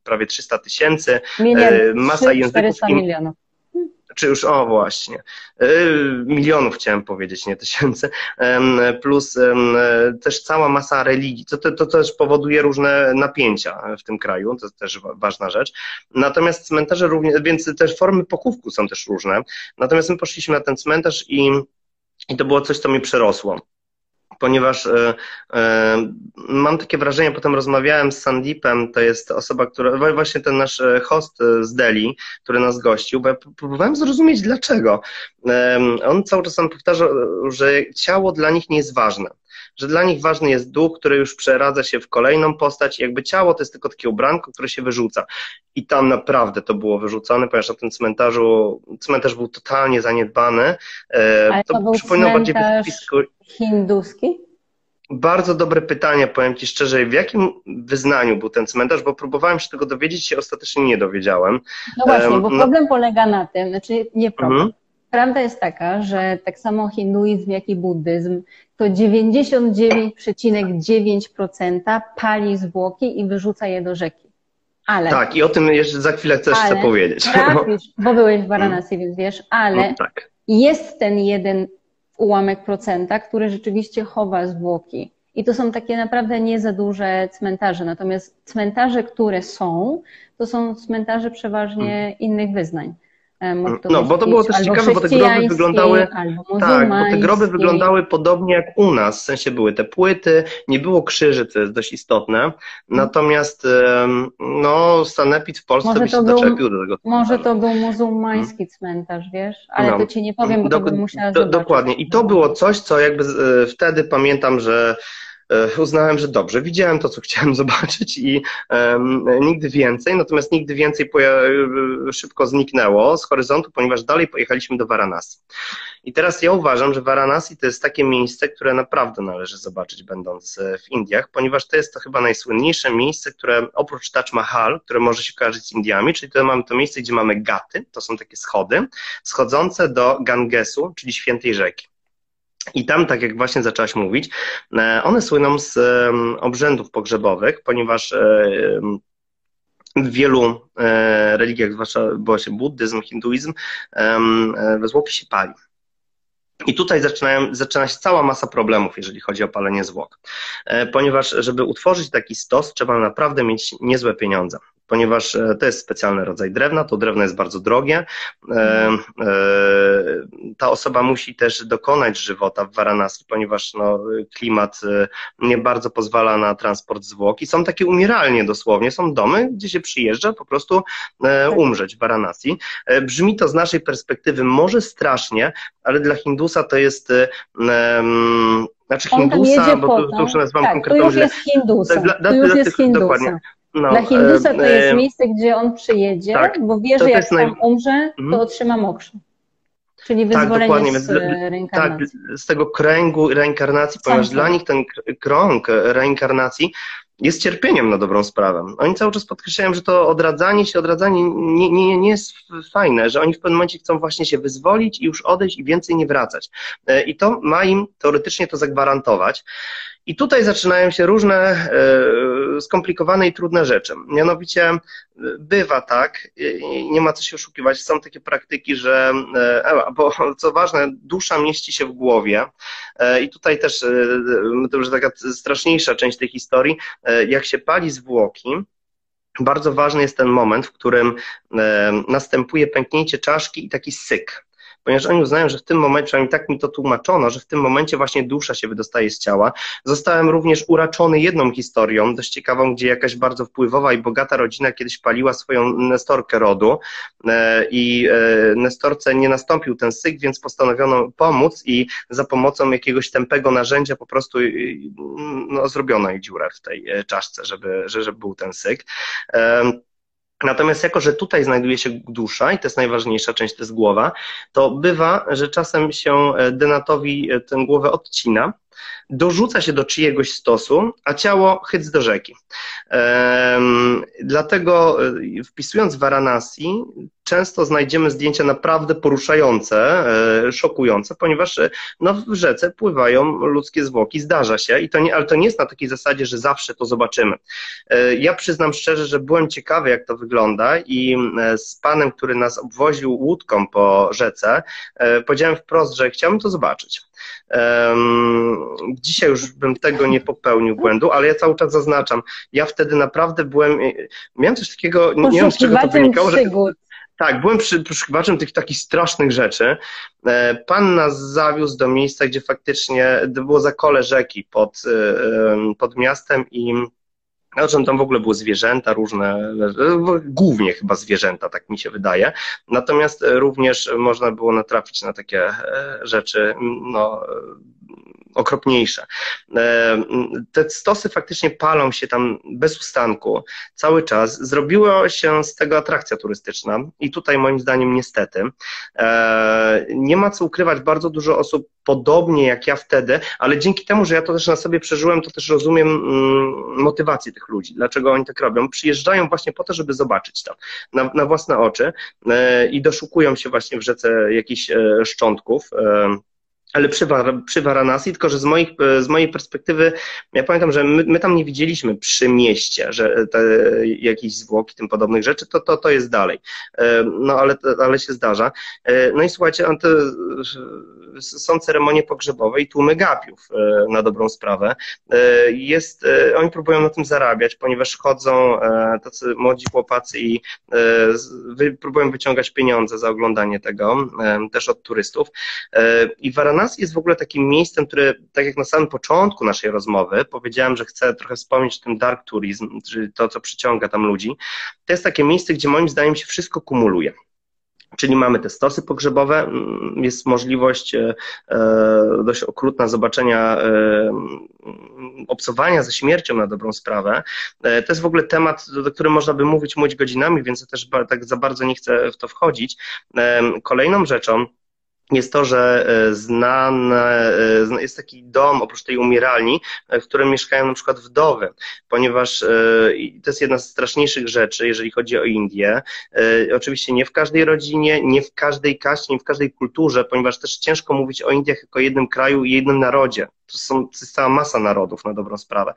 prawie 300 tysięcy. Miliard, e, masa 3, języków. milionów czy już, o właśnie, e, milionów chciałem powiedzieć, nie tysięcy, plus też cała masa religii, to, to, to też powoduje różne napięcia w tym kraju, to też ważna rzecz. Natomiast cmentarze również, więc też formy pochówku są też różne. Natomiast my poszliśmy na ten cmentarz i, i to było coś, co mi przerosło ponieważ e, e, mam takie wrażenie, potem rozmawiałem z Sandipem, to jest osoba, która, właśnie ten nasz e, host z Delhi, który nas gościł, bo ja próbowałem zrozumieć dlaczego. On cały czas nam powtarza, że ciało dla nich nie jest ważne że dla nich ważny jest duch, który już przeradza się w kolejną postać jakby ciało to jest tylko takie ubranko, które się wyrzuca. I tam naprawdę to było wyrzucone, ponieważ na tym cmentarzu, cmentarz był totalnie zaniedbany. Ale to, to był przypominał bardziej hinduski? bardzo dobre pytanie, powiem Ci szczerze. W jakim wyznaniu był ten cmentarz? Bo próbowałem się tego dowiedzieć, się ostatecznie nie dowiedziałem. No właśnie, bo no- problem polega na tym, znaczy nie problem. Mhm. Prawda jest taka, że tak samo hinduizm, jak i buddyzm, to 99,9% pali zwłoki i wyrzuca je do rzeki. Ale. Tak, i o tym jeszcze za chwilę też ale, chcę powiedzieć. Trafisz, bo byłeś w Varanasi, więc wiesz, ale no, tak. jest ten jeden ułamek procenta, który rzeczywiście chowa zwłoki. I to są takie naprawdę nie za duże cmentarze. Natomiast cmentarze, które są, to są cmentarze przeważnie hmm. innych wyznań. No, bo to było też ciekawe, bo te groby wyglądały. Tak, bo te groby wyglądały podobnie jak u nas. W sensie były te płyty, nie było krzyży, co jest dość istotne. Natomiast no, Sanepid w Polsce może by się był, doczepił do tego. Może to był muzułmański hmm. cmentarz, wiesz? Ale no. to ci nie powiem, bo do, to bym musiała do, Dokładnie. I to było coś, co jakby e, wtedy pamiętam, że E, uznałem, że dobrze, widziałem to, co chciałem zobaczyć i um, nigdy więcej, natomiast nigdy więcej szybko zniknęło z horyzontu, ponieważ dalej pojechaliśmy do Varanasi. I teraz ja uważam, że Varanasi to jest takie miejsce, które naprawdę należy zobaczyć, będąc e, w Indiach, ponieważ to jest to chyba najsłynniejsze miejsce, które oprócz Taj Mahal, które może się kojarzyć z Indiami, czyli to mamy to miejsce, gdzie mamy gaty, to są takie schody, schodzące do Gangesu, czyli świętej rzeki. I tam, tak jak właśnie zaczęłaś mówić, e, one słyną z obrzędów pogrzebowych, ponieważ e, w wielu e, religiach, zwłaszcza właśnie buddyzm, hinduizm, zwłoki się pali. I tutaj zaczynają, zaczyna się cała masa problemów, jeżeli chodzi o palenie zwłok. Ponieważ, żeby utworzyć taki stos, trzeba naprawdę mieć niezłe pieniądze ponieważ e, to jest specjalny rodzaj drewna, to drewno jest bardzo drogie. E, e, ta osoba musi też dokonać żywota w Varanasi, ponieważ no, klimat nie bardzo pozwala na transport zwłok i są takie umieralnie dosłownie, są domy, gdzie się przyjeżdża po prostu tak. umrzeć w Varanasi. Brzmi to z naszej perspektywy może strasznie, ale dla Hindusa to jest znaczy Hindusa, bo to, to już nazywam tak, konkretną to już jest Hindusa. Dla, dla, już jest Hindusa. Dokładnie. No, Dla Hindusa to jest e, miejsce, gdzie on przyjedzie, tak, bo wie, że jak tam naj... umrze, to mhm. otrzyma moksza. Czyli tak, wyzwolenie tak, z reinkarnacji. Tak, z tego kręgu reinkarnacji, ponieważ dla nich ten krąg reinkarnacji jest cierpieniem na dobrą sprawę. Oni cały czas podkreślają, że to odradzanie się, odradzanie nie, nie, nie jest fajne, że oni w pewnym momencie chcą właśnie się wyzwolić i już odejść i więcej nie wracać. E, I to ma im teoretycznie to zagwarantować. I tutaj zaczynają się różne e, skomplikowane i trudne rzeczy. Mianowicie e, bywa tak, nie ma co się oszukiwać, są takie praktyki, że, e, bo co ważne, dusza mieści się w głowie. I tutaj też, to już taka straszniejsza część tej historii, jak się pali zwłoki, bardzo ważny jest ten moment, w którym następuje pęknięcie czaszki i taki syk ponieważ oni uznają, że w tym momencie, przynajmniej tak mi to tłumaczono, że w tym momencie właśnie dusza się wydostaje z ciała. Zostałem również uraczony jedną historią, dość ciekawą, gdzie jakaś bardzo wpływowa i bogata rodzina kiedyś paliła swoją nestorkę rodu e, i e, nestorce nie nastąpił ten syk, więc postanowiono pomóc i za pomocą jakiegoś tępego narzędzia po prostu no, zrobiono jej dziurę w tej e, czaszce, żeby, żeby był ten syk. Natomiast jako, że tutaj znajduje się dusza i to jest najważniejsza część, to jest głowa, to bywa, że czasem się e, denatowi e, tę głowę odcina, dorzuca się do czyjegoś stosu, a ciało chyc do rzeki. Dlatego e, wpisując Varanasi, często znajdziemy zdjęcia naprawdę poruszające, e, szokujące, ponieważ e, no, w rzece pływają ludzkie zwłoki, zdarza się, i to nie, ale to nie jest na takiej zasadzie, że zawsze to zobaczymy. Ja przyznam szczerze, że byłem ciekawy, jak to wygląda i z panem, który nas obwoził łódką po rzece, powiedziałem wprost, że chciałbym to zobaczyć. Dzisiaj już bym tego nie popełnił błędu, ale ja cały czas zaznaczam, ja wtedy naprawdę byłem, miałem coś takiego, nie wiem z czego to wynikało, że... Tak, byłem przy, poszukiwaczem tych takich strasznych rzeczy. E, pan nas zawiózł do miejsca, gdzie faktycznie było zakole rzeki pod, e, pod miastem i znaczy, tam w ogóle były zwierzęta różne, głównie chyba zwierzęta, tak mi się wydaje. Natomiast również można było natrafić na takie e, rzeczy, no, okropniejsze. E, te stosy faktycznie palą się tam bez ustanku cały czas. Zrobiło się z tego atrakcja turystyczna i tutaj moim zdaniem niestety e, nie ma co ukrywać, bardzo dużo osób podobnie jak ja wtedy, ale dzięki temu, że ja to też na sobie przeżyłem, to też rozumiem mm, motywację tych ludzi, dlaczego oni tak robią. Przyjeżdżają właśnie po to, żeby zobaczyć to na, na własne oczy e, i doszukują się właśnie w rzece jakichś szczątków ale przy, przy Varanasi, tylko że z, moich, z mojej perspektywy, ja pamiętam, że my, my tam nie widzieliśmy przy mieście, że te, jakieś zwłoki, tym podobnych rzeczy, to, to, to jest dalej. E, no ale, ale się zdarza. E, no i słuchajcie, są ceremonie pogrzebowe i tłumy gapiów e, na dobrą sprawę. Jest, oni próbują na tym zarabiać, ponieważ chodzą tacy młodzi chłopacy i próbują wyciągać pieniądze za oglądanie tego, też od turystów. I Varanasi nas jest w ogóle takim miejscem, które, tak jak na samym początku naszej rozmowy, powiedziałem, że chcę trochę wspomnieć o tym dark tourism, czyli to, co przyciąga tam ludzi. To jest takie miejsce, gdzie moim zdaniem się wszystko kumuluje. Czyli mamy te stosy pogrzebowe, mm, jest możliwość e, e, dość okrutna zobaczenia, e, obcowania ze śmiercią na dobrą sprawę. To jest w ogóle temat, do którym można by mówić mówić godzinami, więc ja też tak za bardzo nie chcę w to wchodzić. Kolejną rzeczą, jest to, że e, znane, e, jest taki dom oprócz tej umieralni, e, w którym mieszkają na przykład wdowy, ponieważ to jest jedna z straszniejszych rzeczy, jeżeli chodzi o Indię. Oczywiście nie w każdej rodzinie, nie w każdej kaście, nie w każdej kulturze, ponieważ też ciężko mówić o Indiach jako jednym kraju i jednym narodzie to, są, to jest cała masa narodów na dobrą sprawę.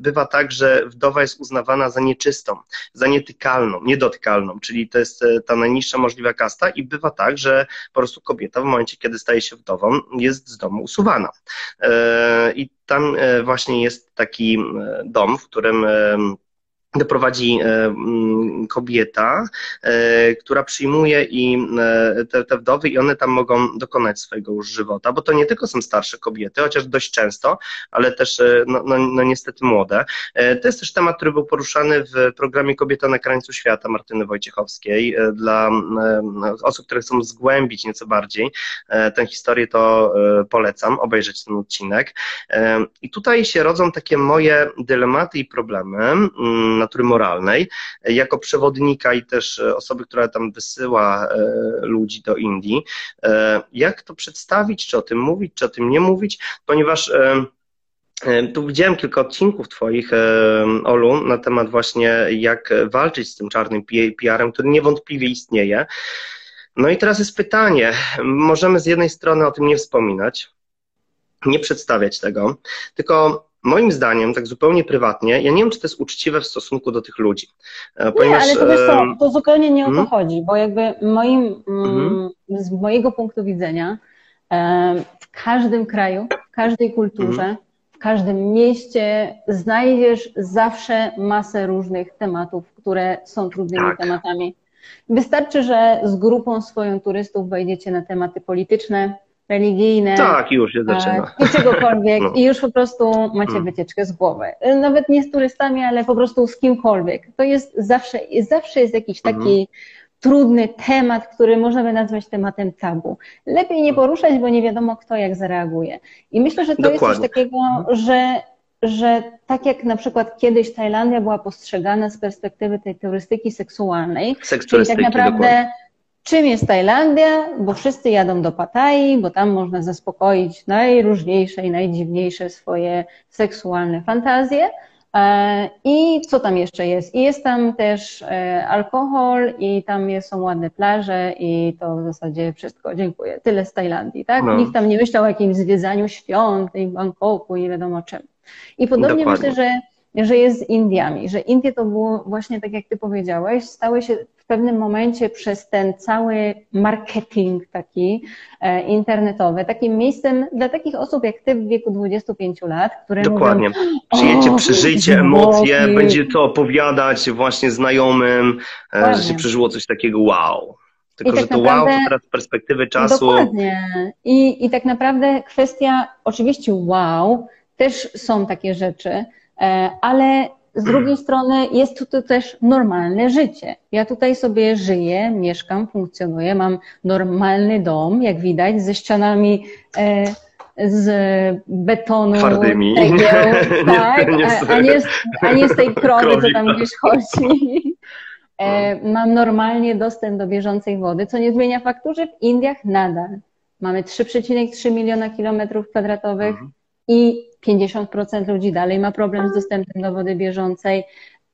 Bywa tak, że wdowa jest uznawana za nieczystą, za nietykalną, niedotykalną, czyli to jest ta najniższa możliwa kasta i bywa tak, że po prostu kobieta w momencie, kiedy staje się wdową, jest z domu usuwana. E, I tam właśnie jest taki dom, w którym doprowadzi e, mm, kobieta, e, która przyjmuje i e, te, te, wdowy i one tam mogą dokonać swojego już żywota, bo to nie tylko są starsze kobiety, chociaż dość często, ale też no, no, no niestety młode. To jest też temat, który był poruszany w programie Kobieta na krańcu świata Martyny Wojciechowskiej dla osób, które chcą zgłębić nieco bardziej tę historię, to polecam obejrzeć ten odcinek. I tutaj się rodzą takie moje dylematy i problemy mm, natury moralnej, jako przewodnika i też e, osoby, która tam wysyła e, ludzi do Indii. E, jak to przedstawić, czy o tym mówić, czy o tym nie mówić, ponieważ tu widziałem kilka odcinków Twoich, Olu, na temat właśnie jak walczyć z tym czarnym PR-em, który niewątpliwie istnieje. No i teraz jest pytanie, możemy z jednej strony o tym nie wspominać, nie przedstawiać tego, tylko moim zdaniem, tak zupełnie prywatnie, ja nie wiem, czy to jest uczciwe w stosunku do tych ludzi. E, ponieważ, nie, ale to wiesz co, to zupełnie nie o to hmm? chodzi, bo jakby moim, hmm? z mojego punktu widzenia w każdym kraju, w każdej kulturze, hmm? w każdym mieście znajdziesz zawsze masę różnych tematów, które są trudnymi tak. tematami. Wystarczy, że z grupą swoją turystów wejdziecie na tematy polityczne, religijne. Tak, już się zaczyna. I czegokolwiek. No. I już po prostu macie hmm. wycieczkę z głowy. Nawet nie z turystami, ale po prostu z kimkolwiek. To jest zawsze, zawsze jest jakiś taki hmm. trudny temat, który można by nazwać tematem tabu. Lepiej nie poruszać, bo nie wiadomo kto jak zareaguje. I myślę, że to Dokładnie. jest coś takiego, że że tak jak na przykład kiedyś Tajlandia była postrzegana z perspektywy tej turystyki seksualnej, czyli tak naprawdę dokładnie Czym jest Tajlandia? Bo wszyscy jadą do Pattaya, bo tam można zaspokoić najróżniejsze i najdziwniejsze swoje seksualne fantazje. E, I co tam jeszcze jest? I jest tam też e, alkohol, i tam są ładne plaże, i to w zasadzie wszystko. Dziękuję. Tyle z Tajlandii, tak? No. Nikt tam nie myślał o jakimś zwiedzaniu świątyń, Bangkoku i wiadomo czym. I podobnie Dokładnie. myślę, że że jest z Indiami, że Indie to było właśnie tak jak ty powiedziałeś, stały się pewnym momencie przez ten cały marketing taki e, internetowy, takim miejscem dla takich osób jak ty w wieku 25 lat, które Dokładnie. Mówią, Przyjecie, przeżyjcie emocje, będzie to opowiadać właśnie znajomym, Dokładnie. że się przeżyło coś takiego wow. Tylko, tak że to naprawdę, wow, to teraz z perspektywy czasu. Dokładnie. I, I tak naprawdę kwestia, oczywiście wow, też są takie rzeczy, e, ale z drugiej strony jest to też normalne życie. Ja tutaj sobie żyję, mieszkam, funkcjonuję, mam normalny dom, jak widać, ze ścianami e, z betonu, Twardymi. Tegieł, tak, a, nie z, a nie z tej krowy, co tam gdzieś chodzi. E, no. Mam normalnie dostęp do bieżącej wody, co nie zmienia faktu, że w Indiach nadal mamy 3,3 miliona kilometrów kwadratowych mhm. i 50% ludzi dalej ma problem z dostępem do wody bieżącej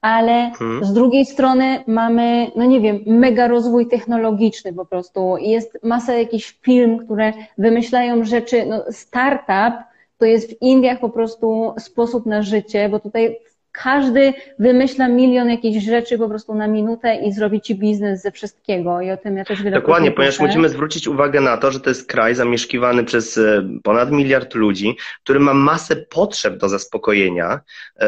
ale hmm. z drugiej strony mamy, no nie wiem, mega rozwój technologiczny po prostu. Jest masa jakichś firm, które wymyślają rzeczy, no startup to jest w Indiach po prostu sposób na życie, bo tutaj każdy wymyśla milion jakichś rzeczy po prostu na minutę i zrobi ci biznes ze wszystkiego. I o tym ja też wiele Dokładnie, ponieważ musimy zwrócić uwagę na to, że to jest kraj zamieszkiwany przez e, ponad miliard ludzi, który ma masę potrzeb do zaspokojenia, e,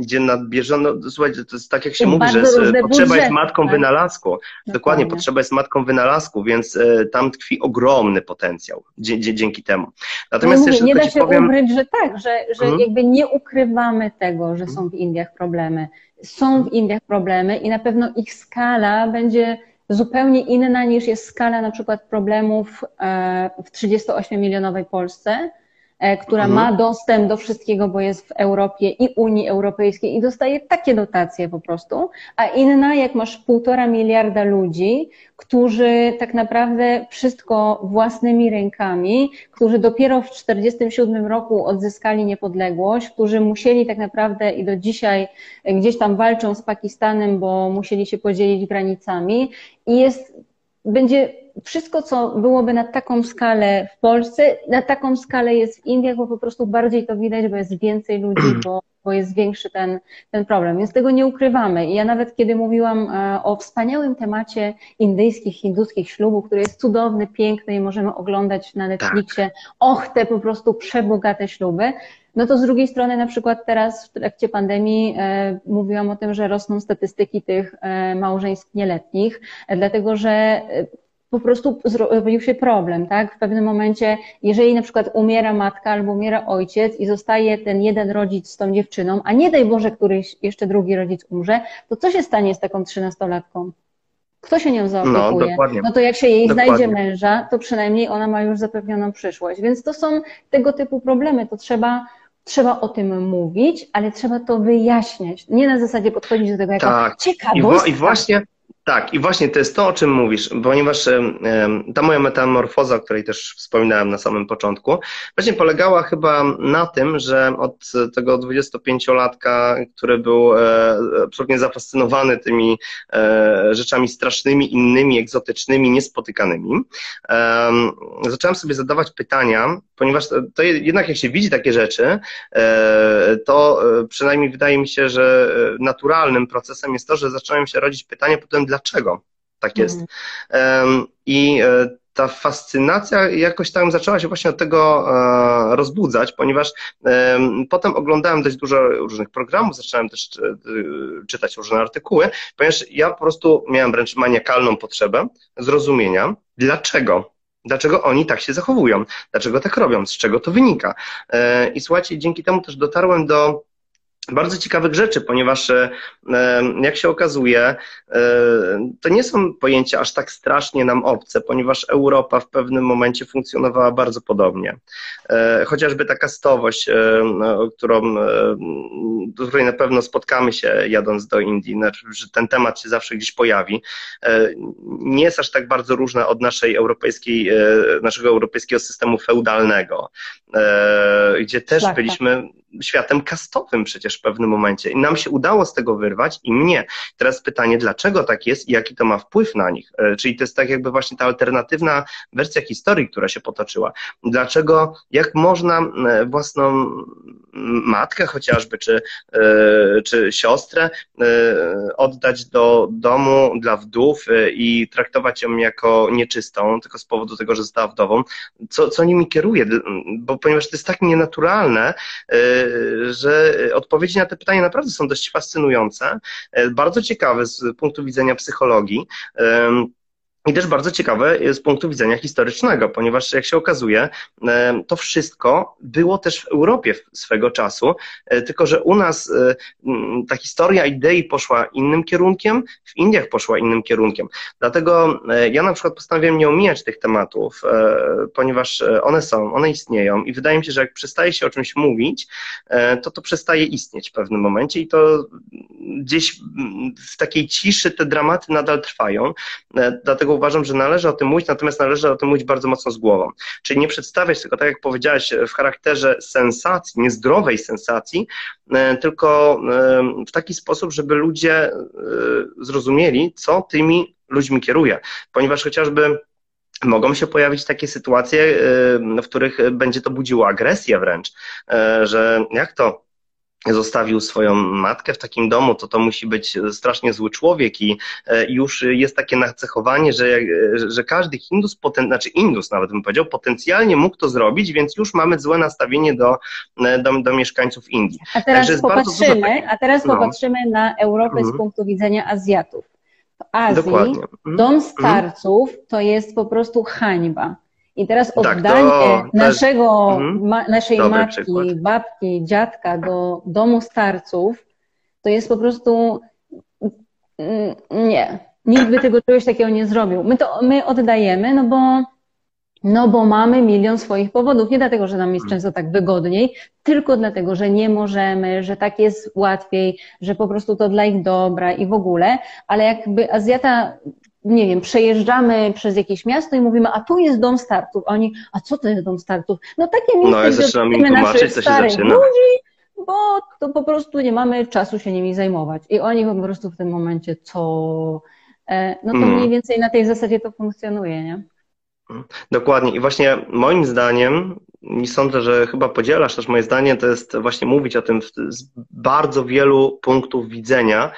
gdzie na bieżąco, no, słuchajcie, to jest tak jak się I mówi, że potrzeba budżet, jest matką tak? wynalazku. Dokładnie. Dokładnie, potrzeba jest matką wynalazku, więc e, tam tkwi ogromny potencjał dzięki temu. Natomiast no mówię, nie da się powiem... ukryć, że tak, że, że hmm? jakby nie ukrywamy tego, że są w Indiach problemy. Są w Indiach problemy i na pewno ich skala będzie zupełnie inna niż jest skala na przykład problemów e, w 38-milionowej Polsce, która mhm. ma dostęp do wszystkiego, bo jest w Europie i Unii Europejskiej i dostaje takie dotacje po prostu, a inna, jak masz półtora miliarda ludzi, którzy tak naprawdę wszystko własnymi rękami, którzy dopiero w 1947 roku odzyskali niepodległość, którzy musieli tak naprawdę i do dzisiaj gdzieś tam walczą z Pakistanem, bo musieli się podzielić granicami i jest, będzie wszystko, co byłoby na taką skalę w Polsce, na taką skalę jest w Indiach, bo po prostu bardziej to widać, bo jest więcej ludzi, bo, bo jest większy ten, ten problem. Więc tego nie ukrywamy. I ja nawet kiedy mówiłam e, o wspaniałym temacie indyjskich, hinduskich ślubów, który jest cudowny, piękny i możemy oglądać na Netflixie, tak. och, te po prostu przebogate śluby, no to z drugiej strony na przykład teraz w trakcie pandemii e, mówiłam o tym, że rosną statystyki tych e, małżeństw nieletnich, e, dlatego że e, po prostu zrobił się problem, tak? W pewnym momencie, jeżeli na przykład umiera matka albo umiera ojciec i zostaje ten jeden rodzic z tą dziewczyną, a nie daj Boże, któryś jeszcze drugi rodzic umrze, to co się stanie z taką trzynastolatką? Kto się nią zaopiekuje? No, no to jak się jej dokładnie. znajdzie męża, to przynajmniej ona ma już zapewnioną przyszłość. Więc to są tego typu problemy. To trzeba trzeba o tym mówić, ale trzeba to wyjaśniać. Nie na zasadzie podchodzić do tego jako tak. ciekawostka. I, I właśnie, tak, i właśnie to jest to, o czym mówisz, ponieważ ta moja metamorfoza, o której też wspominałem na samym początku, właśnie polegała chyba na tym, że od tego 25-latka, który był e, absolutnie zafascynowany tymi e, rzeczami strasznymi, innymi, egzotycznymi, niespotykanymi, zacząłem sobie zadawać pytania, ponieważ to jednak jak się widzi takie rzeczy, e, to przynajmniej wydaje mi się, że naturalnym procesem jest to, że zacząłem się rodzić pytania potem, dla dlaczego tak jest. Mm. I e, ta fascynacja jakoś tam zaczęła się właśnie od tego e, rozbudzać, ponieważ potem oglądałem dość dużo różnych programów, zacząłem też e, czytać różne artykuły, ponieważ ja po prostu miałem wręcz maniakalną potrzebę zrozumienia, dlaczego Dlaczego oni tak się zachowują? Dlaczego tak robią? Z czego to wynika? I słuchajcie, dzięki temu też dotarłem do bardzo ciekawych rzeczy, ponieważ e, e, jak się okazuje, e, to nie są pojęcia aż tak strasznie nam obce, ponieważ Europa w pewnym momencie funkcjonowała bardzo podobnie. Chociażby ta kastowość, no, którą, do której na pewno spotkamy się jadąc do Indii, znaczy, że ten temat się zawsze gdzieś pojawi, nie jest aż tak bardzo różna od naszej europejskiej, naszego europejskiego systemu feudalnego, gdzie też tak, byliśmy światem kastowym przecież w pewnym momencie. I nam się udało z tego wyrwać i mnie. Teraz pytanie, dlaczego tak jest i jaki to ma wpływ na nich? E, czyli to jest tak jakby właśnie ta alternatywna wersja historii, która się potoczyła. Dlaczego, jak można e, własną matkę chociażby, czy, e, czy siostrę oddać do domu dla wdów i traktować ją jako nieczystą, tylko z powodu tego, że została wdową, co, co nimi kieruje? Bo ponieważ to jest tak nienaturalne, że odpowiedzi na te pytania naprawdę są dość fascynujące, e, bardzo ciekawe z punktu widzenia psychologii. I też bardzo ciekawe z punktu widzenia historycznego, ponieważ jak się okazuje, e, to wszystko było też w Europie swego czasu, e, tylko że u nas e, ta historia idei poszła innym kierunkiem, w Indiach poszła innym kierunkiem. Dlatego ja na przykład postanowiłem nie omijać tych tematów, ponieważ one są, one istnieją i wydaje mi się, że jak przestaje się o czymś mówić, to to przestaje istnieć w pewnym momencie i to gdzieś w takiej ciszy te dramaty nadal trwają. Dlatego uważam, że należy o tym mówić, natomiast należy o tym mówić bardzo mocno z głową. Czyli nie przedstawiać tylko, tak jak powiedziałeś, w charakterze sensacji, niezdrowej sensacji, e, tylko e, w taki sposób, żeby ludzie e, zrozumieli, co tymi ludźmi kieruje. Ponieważ chociażby mogą się pojawić takie sytuacje, w których będzie to budziło agresję wręcz, że jak to zostawił swoją matkę w takim domu, to to musi być strasznie zły człowiek i e, już jest takie nacechowanie, że, że każdy Hindus, poten, znaczy Indus nawet bym powiedział, potencjalnie mógł to zrobić, więc już mamy złe nastawienie do, e, do, do mieszkańców Indii. A teraz popatrzymy, a teraz no. popatrzymy na Europę z mhm. punktu widzenia Azjatów. W Azji Dokładnie. Mhm. dom mhm. starców to jest po prostu hańba. I teraz oddanie tak, naszego, mhm. ma, naszej matki, przykład. babki, dziadka do domu starców, to jest po prostu mm, nie. Nikt by tego czegoś takiego nie zrobił. My to my oddajemy, no bo, no bo mamy milion swoich powodów. Nie dlatego, że nam jest mhm. często tak wygodniej, tylko dlatego, że nie możemy, że tak jest łatwiej, że po prostu to dla ich dobra i w ogóle. Ale jakby Azjata nie wiem, przejeżdżamy przez jakieś miasto i mówimy, a tu jest dom startów. A oni, a co to jest dom startów? No takie miejsce, no, ja zaczynam im tłumaczyć, co się zaczyna. Ludzi, bo to po prostu nie mamy czasu się nimi zajmować. I oni po prostu w tym momencie, co... E, no to mm. mniej więcej na tej zasadzie to funkcjonuje, nie? Dokładnie. I właśnie moim zdaniem, i sądzę, że chyba podzielasz też moje zdanie, to jest właśnie mówić o tym z bardzo wielu punktów widzenia,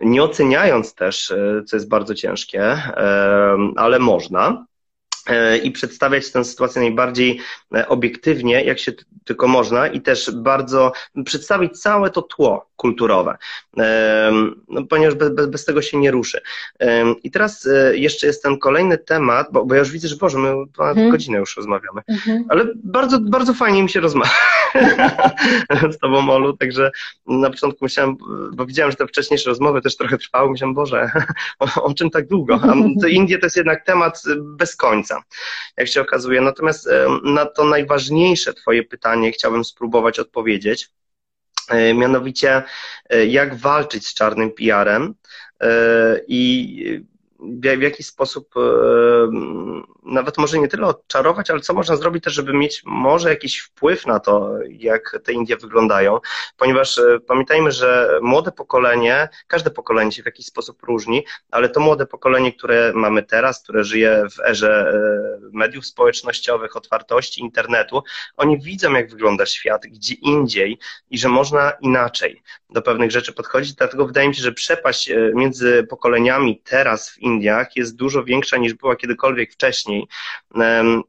nie oceniając też, e, co jest bardzo ciężkie, e, ale można e, i przedstawiać tę sytuację najbardziej obiektywnie, jak się tylko można i też bardzo przedstawić całe to tło kulturowe, no, ponieważ bez, bez, bez, tego się nie ruszy. I teraz jeszcze jest ten kolejny temat, bo, bo ja już widzę, że Boże, my ponad hmm. godzinę już rozmawiamy, hmm. ale bardzo, bardzo fajnie mi się rozmawia z Tobą, Olu, także na początku myślałem, bo widziałem, że te wcześniejsze rozmowy też trochę trwały, myślałem, Boże, o, o czym tak długo? A to Indie to jest jednak temat bez końca, jak się okazuje. Natomiast na to najważniejsze Twoje pytanie chciałbym spróbować odpowiedzieć. E, mianowicie, jak walczyć z czarnym PR-em i w jaki sposób nawet może nie tyle odczarować, ale co można zrobić też, żeby mieć może jakiś wpływ na to, jak te Indie wyglądają, ponieważ e, pamiętajmy, że młode pokolenie, każde pokolenie się w jakiś sposób różni, ale to młode pokolenie, które mamy teraz, które żyje w erze e, mediów społecznościowych, otwartości internetu, oni widzą, jak wygląda świat gdzie indziej i że można inaczej do pewnych rzeczy podchodzić, dlatego wydaje mi się, że przepaść e, między pokoleniami teraz w Indiach jest dużo większa niż była kiedykolwiek wcześniej, wcześniej.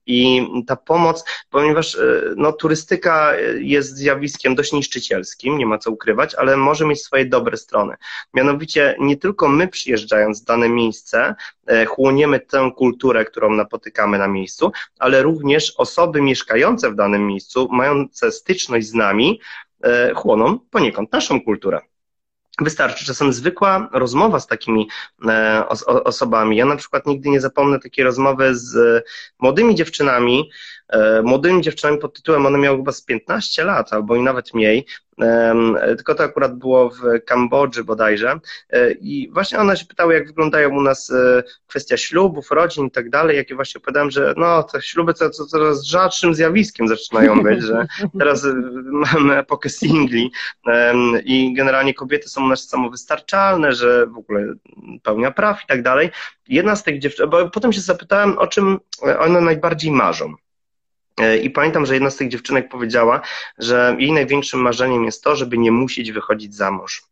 I ta pomoc, ponieważ e, no, turystyka jest zjawiskiem dość niszczycielskim, nie ma co ukrywać, ale może mieć swoje dobre strony. Mianowicie nie tylko my przyjeżdżając w dane miejsce, e, chłoniemy tę kulturę, którą napotykamy na miejscu, ale również osoby mieszkające w danym miejscu, mające styczność z nami, e, chłoną poniekąd naszą kulturę. Wystarczy czasem zwykła rozmowa z takimi e, osobami. Ja na przykład nigdy nie zapomnę takiej rozmowy z młodymi dziewczynami, E, młodymi dziewczynami pod tytułem, one miały chyba z 15 lat albo i nawet mniej, tylko to akurat było w Kambodży bodajże e, i właśnie one się pytały, jak wyglądają u nas e, kwestia ślubów, rodzin i tak dalej, jak właśnie opowiadałem, że no, te śluby to, to coraz rzadszym zjawiskiem zaczynają być, że teraz mamy epokę singli i generalnie kobiety są u nas samowystarczalne, że w ogóle pełnia praw i tak dalej. Jedna z tych dziewczyn, bo potem się zapytałem, o czym one najbardziej marzą. E, I pamiętam, że jedna z tych dziewczynek powiedziała, że jej największym marzeniem jest to, żeby nie musieć wychodzić za mąż.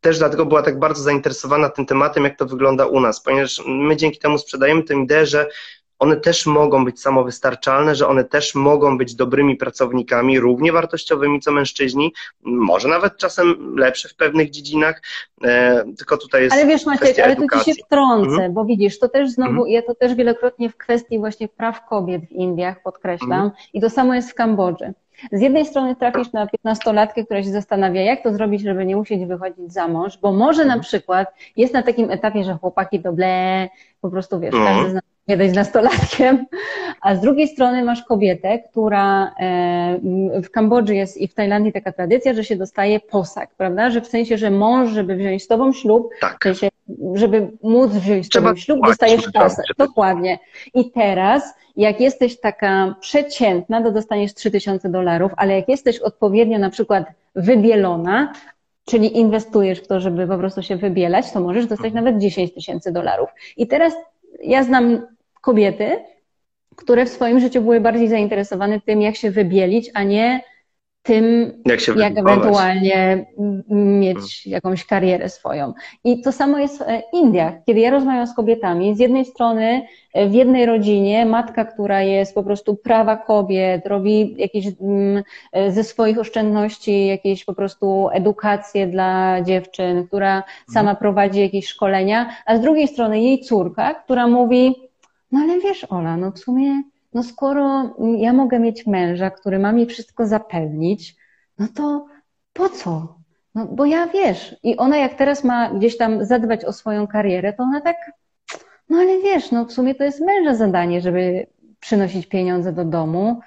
Też dlatego była tak bardzo zainteresowana tym tematem, jak to wygląda u nas, ponieważ my dzięki temu sprzedajemy tę ideę, że one też mogą być samowystarczalne, że one też mogą być dobrymi pracownikami, równie wartościowymi co mężczyźni, może nawet czasem lepsze w pewnych dziedzinach, e, tylko tutaj jest Ale wiesz Maciek, ale tu ci się wtrącę, mhm. bo widzisz, to też znowu, mhm. ja to też wielokrotnie w kwestii właśnie praw kobiet w Indiach podkreślam mhm. i to samo jest w Kambodży. Z jednej strony trafisz na piętnastolatkę, która się zastanawia, jak to zrobić, żeby nie musieć wychodzić za mąż, bo może na przykład jest na takim etapie, że chłopaki to ble, po prostu wiesz, no. każdy z nas kiedyś nastolatkiem, a z drugiej strony masz kobietę, która e, w Kambodży jest i w Tajlandii taka tradycja, że się dostaje posag, prawda? Że w sensie, że mąż, żeby wziąć z tobą ślub, tak. w sensie, żeby móc wziąć z tobą ślub, dostajesz posag. Dokładnie. I teraz, jak jesteś taka przeciętna, to dostaniesz 3000 dolarów, ale jak jesteś odpowiednio na przykład wybielona, czyli inwestujesz w to, żeby po prostu się wybielać, to możesz dostać mhm. nawet 10 tysięcy dolarów. I teraz ja znam kobiety, które w swoim życiu były bardziej zainteresowane tym, jak się wybielić, a nie tym, jak, jak ewentualnie mieć hmm. jakąś karierę swoją. I to samo jest w Indiach. Kiedy ja rozmawiam z kobietami, z jednej strony e, w jednej rodzinie matka, która jest po prostu prawa kobiet, robi jakieś e, ze swoich oszczędności jakieś po prostu edukację dla dziewczyn, która sama hmm. prowadzi jakieś szkolenia, a z drugiej strony jej córka, która mówi, no ale wiesz Ola, no w sumie no skoro ja mogę mieć męża, który ma mi wszystko zapewnić, no to po co? No bo ja wiesz, i ona jak teraz ma gdzieś tam zadbać o swoją karierę, to ona tak, no ale wiesz, no w sumie to jest męża zadanie, żeby przynosić pieniądze do domu,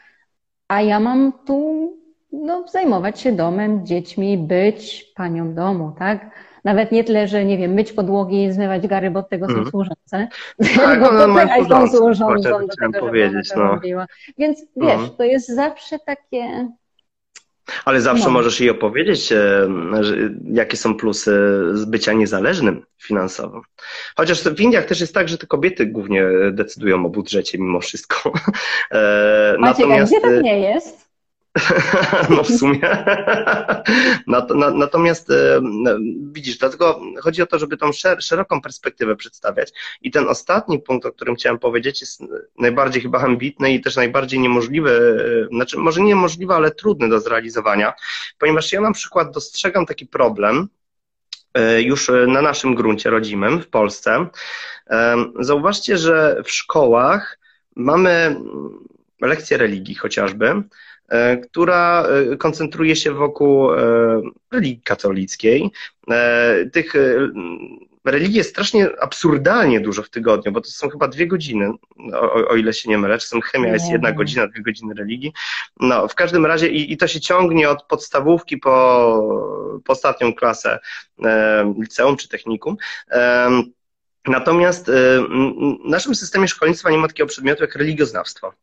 a ja mam tu no, zajmować się domem, dziećmi, być panią domu, tak? Nawet nie tyle, że nie wiem, myć podłogi, zmywać gary, bo od tego są mm. służące. Tak, bo one mają są służącą do tego, powiedzieć, no. robiła. Więc wiesz, mm. to jest zawsze takie... Ale zawsze no. możesz jej opowiedzieć, e, jakie są plusy z bycia niezależnym finansowo. Chociaż w Indiach też jest tak, że te kobiety głównie decydują o budżecie mimo wszystko. E, Maciek, Natomiast... a gdzie tak nie jest? No w sumie. Natomiast e, widzisz, dlatego chodzi o to, żeby tą szeroką perspektywę przedstawiać. I ten ostatni punkt, o którym chciałem powiedzieć, jest najbardziej chyba ambitny i też najbardziej niemożliwy, e, znaczy może nie niemożliwy, ale trudny do zrealizowania, ponieważ ja na przykład dostrzegam taki problem, e, już na naszym gruncie rodzimym w Polsce. Zauważcie, że w szkołach mamy lekcje religii chociażby, E, która e, koncentruje się wokół e, religii katolickiej. Tych religii jest strasznie absurdalnie dużo w tygodniu, bo to są chyba dwie godziny, o, o ile się nie mylę. Czasem chemia jest jedna godzina, dwie godziny religii. No, w każdym razie i, i to się ciągnie od podstawówki po, po ostatnią klasę e, liceum czy technikum. E, Natomiast y, w naszym systemie szkolnictwa nie ma takiego przedmiotu jak religioznawstwo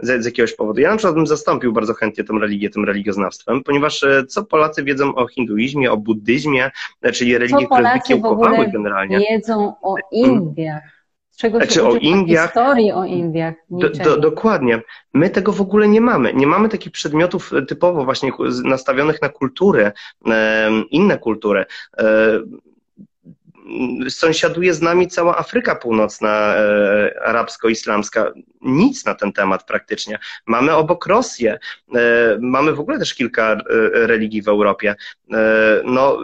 z, z, jakiegoś powodu. Ja na przykład bym zastąpił bardzo chętnie tę religię tym religioznawstwem, ponieważ y, co Polacy wiedzą o hinduizmie, o buddyzmie, czyli religie, które wykiełkowały generalnie. wiedzą o Indiach. Z czego się znaczy, o Indiach, historii o Indiach. Do, do, dokładnie. My tego w ogóle nie mamy. Nie mamy takich przedmiotów typowo właśnie nastawionych na kulturę, inne kultury sąsiaduje z nami cała Afryka Północna, e, arabsko-islamska. Nic na ten temat praktycznie. Mamy obok Rosję, e, mamy w ogóle też kilka e, religii w Europie. E, no,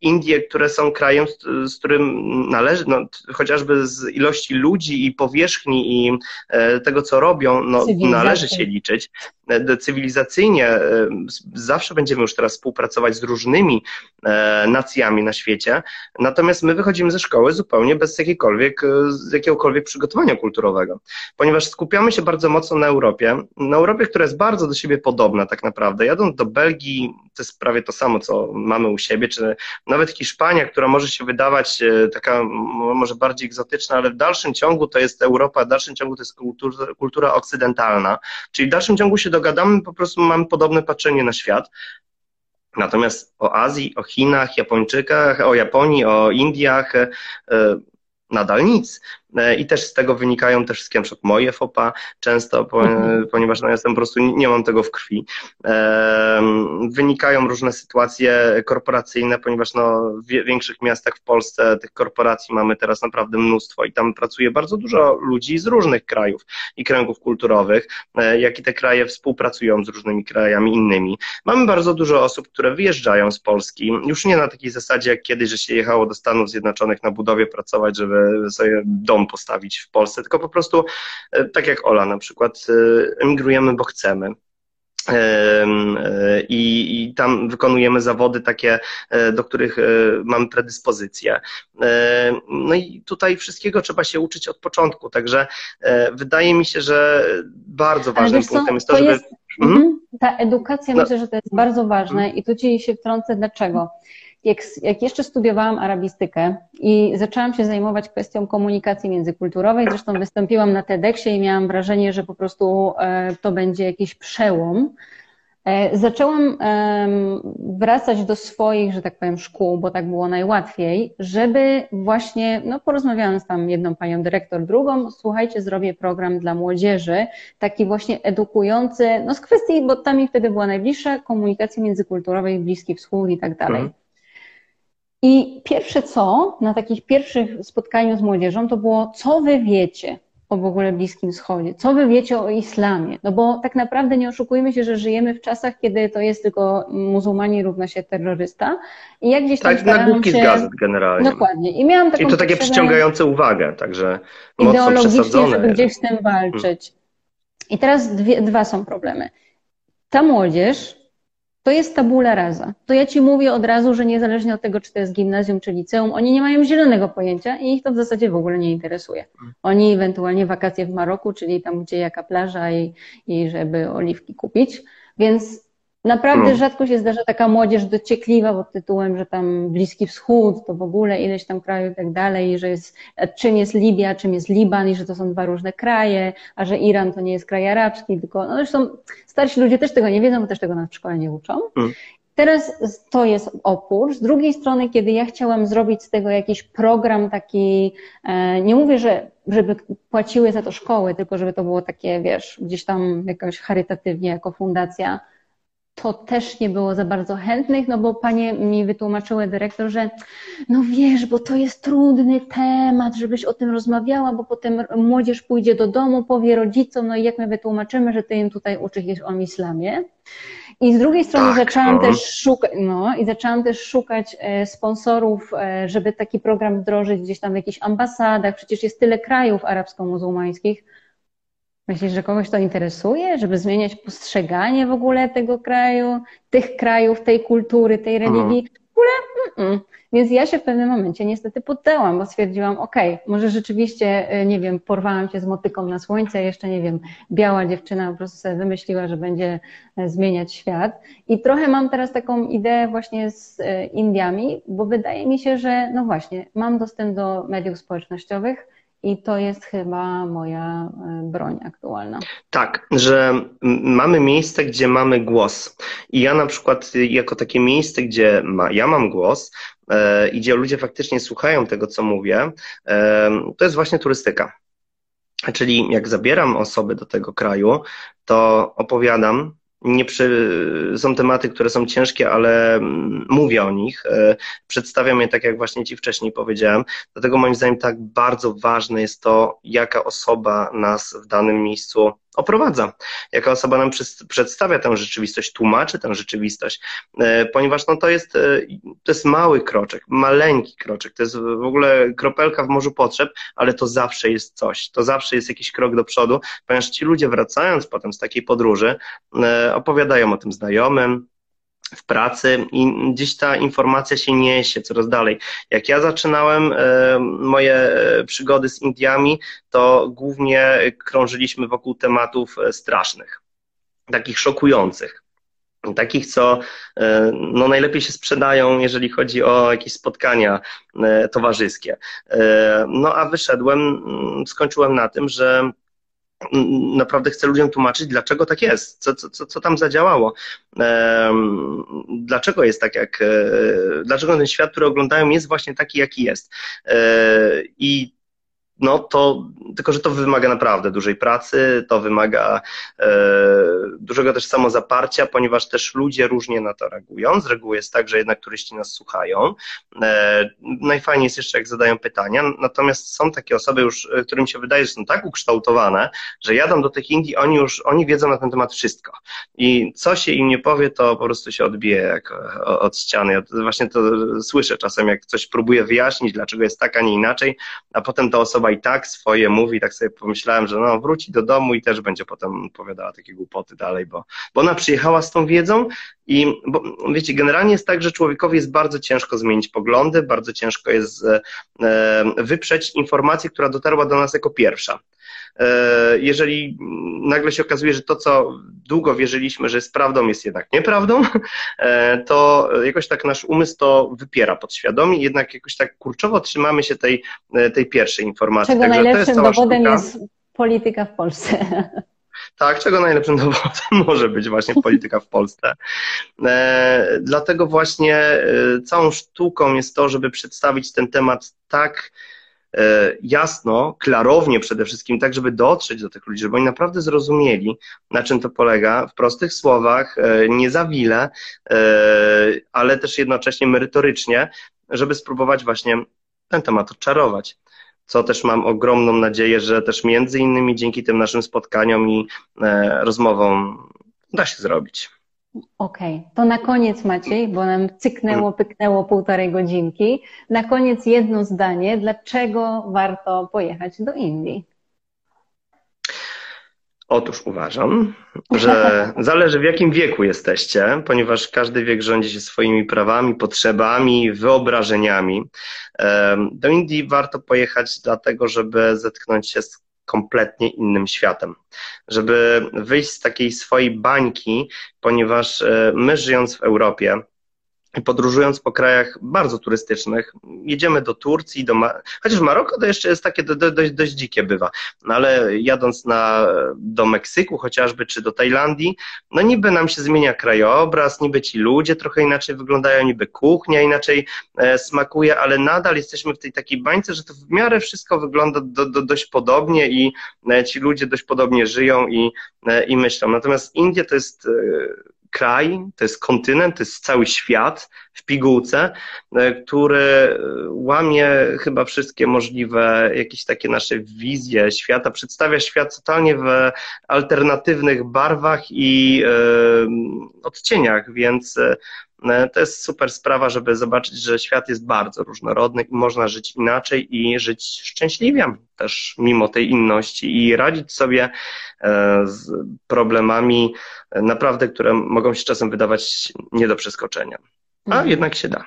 Indie, które są krajem, z, z którym należy, no, chociażby z ilości ludzi i powierzchni i e, tego, co robią, no, należy się liczyć. E, cywilizacyjnie e, zawsze będziemy już teraz współpracować z różnymi nacjami na świecie, natomiast my wychodzimy ze szkoły zupełnie bez jakiejkolwiek, jakiegokolwiek przygotowania kulturowego, ponieważ skupiamy się bardzo mocno na Europie, na Europie, która jest bardzo do siebie podobna tak naprawdę. Jadąc do Belgii, to jest prawie to samo, co mamy u siebie, czy nawet Hiszpania, która może się wydawać taka może bardziej egzotyczna, ale w dalszym ciągu to jest Europa, w dalszym ciągu to jest kultura, kultura okcydentalna, czyli w dalszym ciągu się dogadamy, po prostu mamy podobne patrzenie na świat. Natomiast o Azji, o Chinach, Japończykach, o Japonii, o Indiach e, nadal nic. I też z tego wynikają te wszystkie, na przykład moje FOPA często, mhm. ponieważ no, jestem po prostu, nie mam tego w krwi. Wynikają różne sytuacje korporacyjne, ponieważ no, w większych miastach w Polsce tych korporacji mamy teraz naprawdę mnóstwo i tam pracuje bardzo dużo ludzi z różnych krajów i kręgów kulturowych, e, jak i te kraje współpracują z różnymi krajami innymi. Mamy bardzo dużo osób, które wyjeżdżają z Polski, już nie na takiej zasadzie jak kiedyś, że się jechało do Stanów Zjednoczonych na budowie pracować, żeby sobie dom postawić w Polsce, tylko po prostu, e, tak jak Ola na przykład, e, emigrujemy, bo chcemy. I, I, tam wykonujemy zawody takie, do których mamy predyspozycję. No i tutaj wszystkiego trzeba się uczyć od początku, także wydaje mi się, że bardzo ważnym punktem jest to, żeby. Jest, mhm. Ta edukacja, no. myślę, że to jest bardzo ważne mhm. i tu ci się wtrącę, dlaczego jak, jak jeszcze studiowałam arabistykę i zaczęłam się zajmować kwestią komunikacji międzykulturowej, zresztą wystąpiłam na TEDxie i miałam wrażenie, że po prostu e, to będzie jakiś przełom. E, zaczęłam wracać do swoich, że tak powiem, szkół, bo tak było najłatwiej, żeby właśnie, no porozmawiałam z tam jedną panią dyrektor, drugą, słuchajcie, zrobię program dla młodzieży, taki właśnie edukujący, no z kwestii, bo tam mi wtedy była najbliższa, komunikacji międzykulturowej, Bliski Wschód i tak dalej. I pierwsze co, na takich pierwszych spotkaniu z młodzieżą, to było, co wy wiecie o w ogóle Bliskim Wschodzie, co wy wiecie o islamie? No bo tak naprawdę nie oszukujmy się, że żyjemy w czasach, kiedy to jest tylko muzułmanie równa się terrorysta. I jak gdzieś tam tak, nagłówki się... z gazet generalnie. Dokładnie. I miałam taką I to takie przyciągające uwagę, także mocno przesadzone. żeby gdzieś z tym walczyć. Hmm. I teraz dwie, dwa są problemy. Ta młodzież to jest tabula rasa. To ja ci mówię od razu, że niezależnie od tego, czy to jest gimnazjum, czy liceum, oni nie mają zielonego pojęcia i ich to w zasadzie w ogóle nie interesuje. Oni ewentualnie wakacje w Maroku, czyli tam, gdzie jaka plaża i, i żeby oliwki kupić. Więc Naprawdę no. rzadko się zdarza taka młodzież dociekliwa pod tytułem, że tam Bliski Wschód, to w ogóle ileś tam krajów i tak dalej, i że jest, czym jest Libia, czym jest Liban i że to są dwa różne kraje, a że Iran to nie jest kraj arabski, tylko, no zresztą starsi ludzie też tego nie wiedzą, bo też tego na w szkole nie uczą. Mm. Teraz to jest opór. Z drugiej strony, kiedy ja chciałam zrobić z tego jakiś program taki, e, nie mówię, że żeby płaciły za to szkoły, tylko żeby to było takie, wiesz, gdzieś tam jakoś charytatywnie jako fundacja, to też nie było za bardzo chętnych, no bo panie mi wytłumaczyły dyrektor, że no wiesz, bo to jest trudny temat, żebyś o tym rozmawiała, bo potem młodzież pójdzie do domu, powie rodzicom, no i jak my wytłumaczymy, że ty im tutaj uczysz o islamie. I z drugiej strony tak, zaczęłam no. też szukać, no i zaczęłam też szukać e, sponsorów, e, żeby taki program wdrożyć gdzieś tam w jakichś ambasadach. Przecież jest tyle krajów arabsko-muzułmańskich, Myślisz, że kogoś to interesuje, żeby zmieniać postrzeganie w ogóle tego kraju, tych krajów, tej kultury, tej religii? W ogóle mm -mm. Więc ja się w pewnym momencie niestety poddałam, bo stwierdziłam, okej, okay, może rzeczywiście, e, nie wiem, porwałam się z motyką na słońce, jeszcze nie wiem, biała dziewczyna po prostu sobie wymyśliła, że będzie e, zmieniać świat. I trochę mam teraz taką ideę właśnie z e, Indiami, bo wydaje mi się, że no właśnie, mam dostęp do mediów społecznościowych, i to jest chyba moja e, broń aktualna. Tak, że mamy miejsce, gdzie mamy głos. I ja na przykład, jako takie miejsce, gdzie ma, ja mam głos e, i gdzie ludzie faktycznie słuchają tego, co mówię, e, to jest właśnie turystyka. Czyli jak zabieram osoby do tego kraju, to opowiadam nie przy, są tematy, które są ciężkie, ale mm, mówię o nich, e, przedstawiam je tak, jak właśnie Ci wcześniej powiedziałem. Dlatego moim zdaniem tak bardzo ważne jest to, jaka osoba nas w danym miejscu oprowadza, jaka osoba nam przedstawia tę rzeczywistość, tłumaczy tę rzeczywistość, e, ponieważ no to, jest, e, to jest mały kroczek, maleńki kroczek, to jest w ogóle kropelka w morzu potrzeb, ale to zawsze jest coś, to zawsze jest jakiś krok do przodu, ponieważ ci ludzie wracając potem z takiej podróży e, opowiadają o tym znajomym, w pracy i gdzieś ta informacja się niesie coraz dalej. Jak ja zaczynałem e, moje e, przygody z Indiami, to głównie krążyliśmy wokół tematów e, strasznych, takich szokujących. Takich, co no, najlepiej się sprzedają, jeżeli chodzi o jakieś spotkania towarzyskie. No a wyszedłem, mm, skończyłem na tym, że naprawdę chcę ludziom tłumaczyć, dlaczego tak jest, co, co, co tam zadziałało, dlaczego jest tak, jak, e, dlaczego ten świat, który oglądają, jest właśnie taki, jaki jest. E, I no to, tylko że to wymaga naprawdę dużej pracy, to wymaga e, dużego też samozaparcia, ponieważ też ludzie różnie na to reagują. Z reguły jest tak, że jednak turyści nas słuchają. E, najfajniej jest jeszcze, jak zadają pytania, natomiast są takie osoby już, e, którym się wydaje, że są tak ukształtowane, że jadą do tych Indii, oni już, oni wiedzą na ten temat wszystko. I co się im nie powie, to po prostu się odbije jak od ściany. Ja właśnie to słyszę czasem, jak coś próbuję wyjaśnić, dlaczego jest tak, a nie inaczej, a potem ta osoba i tak swoje mówi, tak sobie pomyślałem, że no wróci do domu i też będzie potem opowiadała takie głupoty dalej, bo, bo ona przyjechała z tą wiedzą i bo, wiecie, generalnie jest tak, że człowiekowi jest bardzo ciężko zmienić poglądy, bardzo ciężko jest e, wyprzeć informację, która dotarła do nas jako pierwsza. E, jeżeli nagle się okazuje, że to, co długo wierzyliśmy, że jest prawdą, jest jednak nieprawdą, e, to jakoś tak nasz umysł to wypiera podświadomie, jednak jakoś tak kurczowo trzymamy się tej, e, tej pierwszej informacji. Czego Także najlepszym jest dowodem sztuka. jest polityka w Polsce. Tak, czego najlepszym dowodem może być właśnie polityka w Polsce. E, dlatego właśnie całą sztuką jest to, żeby przedstawić ten temat tak jasno, klarownie przede wszystkim, tak żeby dotrzeć do tych ludzi, żeby oni naprawdę zrozumieli, na czym to polega, w prostych słowach, e, nie za wile, e, ale też jednocześnie merytorycznie, żeby spróbować właśnie ten temat odczarować co też mam ogromną nadzieję, że też między innymi dzięki tym naszym spotkaniom i rozmowom da się zrobić. Okej, okay. to na koniec Maciej, bo nam cyknęło, pyknęło półtorej godzinki. Na koniec jedno zdanie, dlaczego warto pojechać do Indii? Otóż uważam, że zależy w jakim wieku jesteście, ponieważ każdy wiek rządzi się swoimi prawami, potrzebami, wyobrażeniami. Do Indii warto pojechać dlatego, żeby zetknąć się z kompletnie innym światem. Żeby wyjść z takiej swojej bańki, ponieważ e, my żyjąc w Europie, podróżując po krajach bardzo turystycznych, jedziemy do Turcji, do Ma chociaż Maroko to jeszcze jest takie do, do, dość, dość dzikie bywa, no ale jadąc na, do Meksyku chociażby, czy do Tajlandii, no niby nam się zmienia krajobraz, niby ci ludzie trochę inaczej wyglądają, niby kuchnia inaczej e, smakuje, ale nadal jesteśmy w tej takiej bańce, że to w miarę wszystko wygląda do, do, dość podobnie i e, ci ludzie dość podobnie żyją i, e, i myślą. Natomiast Indie to jest e, kraj, to jest kontynent, to jest cały świat w pigułce, e, który e, łamie chyba wszystkie możliwe jakieś takie nasze wizje świata, przedstawia świat totalnie w alternatywnych barwach i e, odcieniach, więc to jest super sprawa, żeby zobaczyć, że świat jest bardzo różnorodny i można żyć inaczej i żyć szczęśliwie też mimo tej inności i radzić sobie z problemami naprawdę, które mogą się czasem wydawać nie do przeskoczenia. A mhm. jednak się da.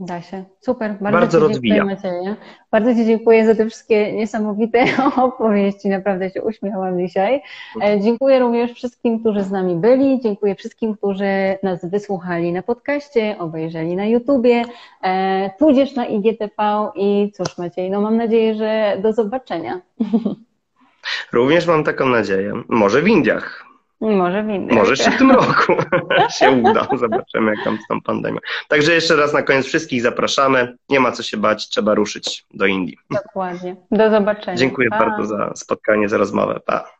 Da się. Super. Bardzo, Bardzo Ci dziękuję, Macieju. Bardzo Ci dziękuję za te wszystkie niesamowite opowieści. Naprawdę się uśmiałam dzisiaj. E, dziękuję również wszystkim, którzy z nami byli. Dziękuję wszystkim, którzy nas wysłuchali na podcaście, obejrzeli na YouTubie, e, tudzież na IGTV i cóż Maciej, no mam nadzieję, że do zobaczenia. Również mam taką nadzieję. Może w Indiach. Może w Indiach. Może jeszcze w tym roku się uda. Zobaczymy, jak tam z tą pandemią. Także jeszcze raz na koniec wszystkich zapraszamy. Nie ma co się bać, trzeba ruszyć do Indii. Dokładnie. Do zobaczenia. Dziękuję pa. bardzo za spotkanie, za rozmowę. Pa.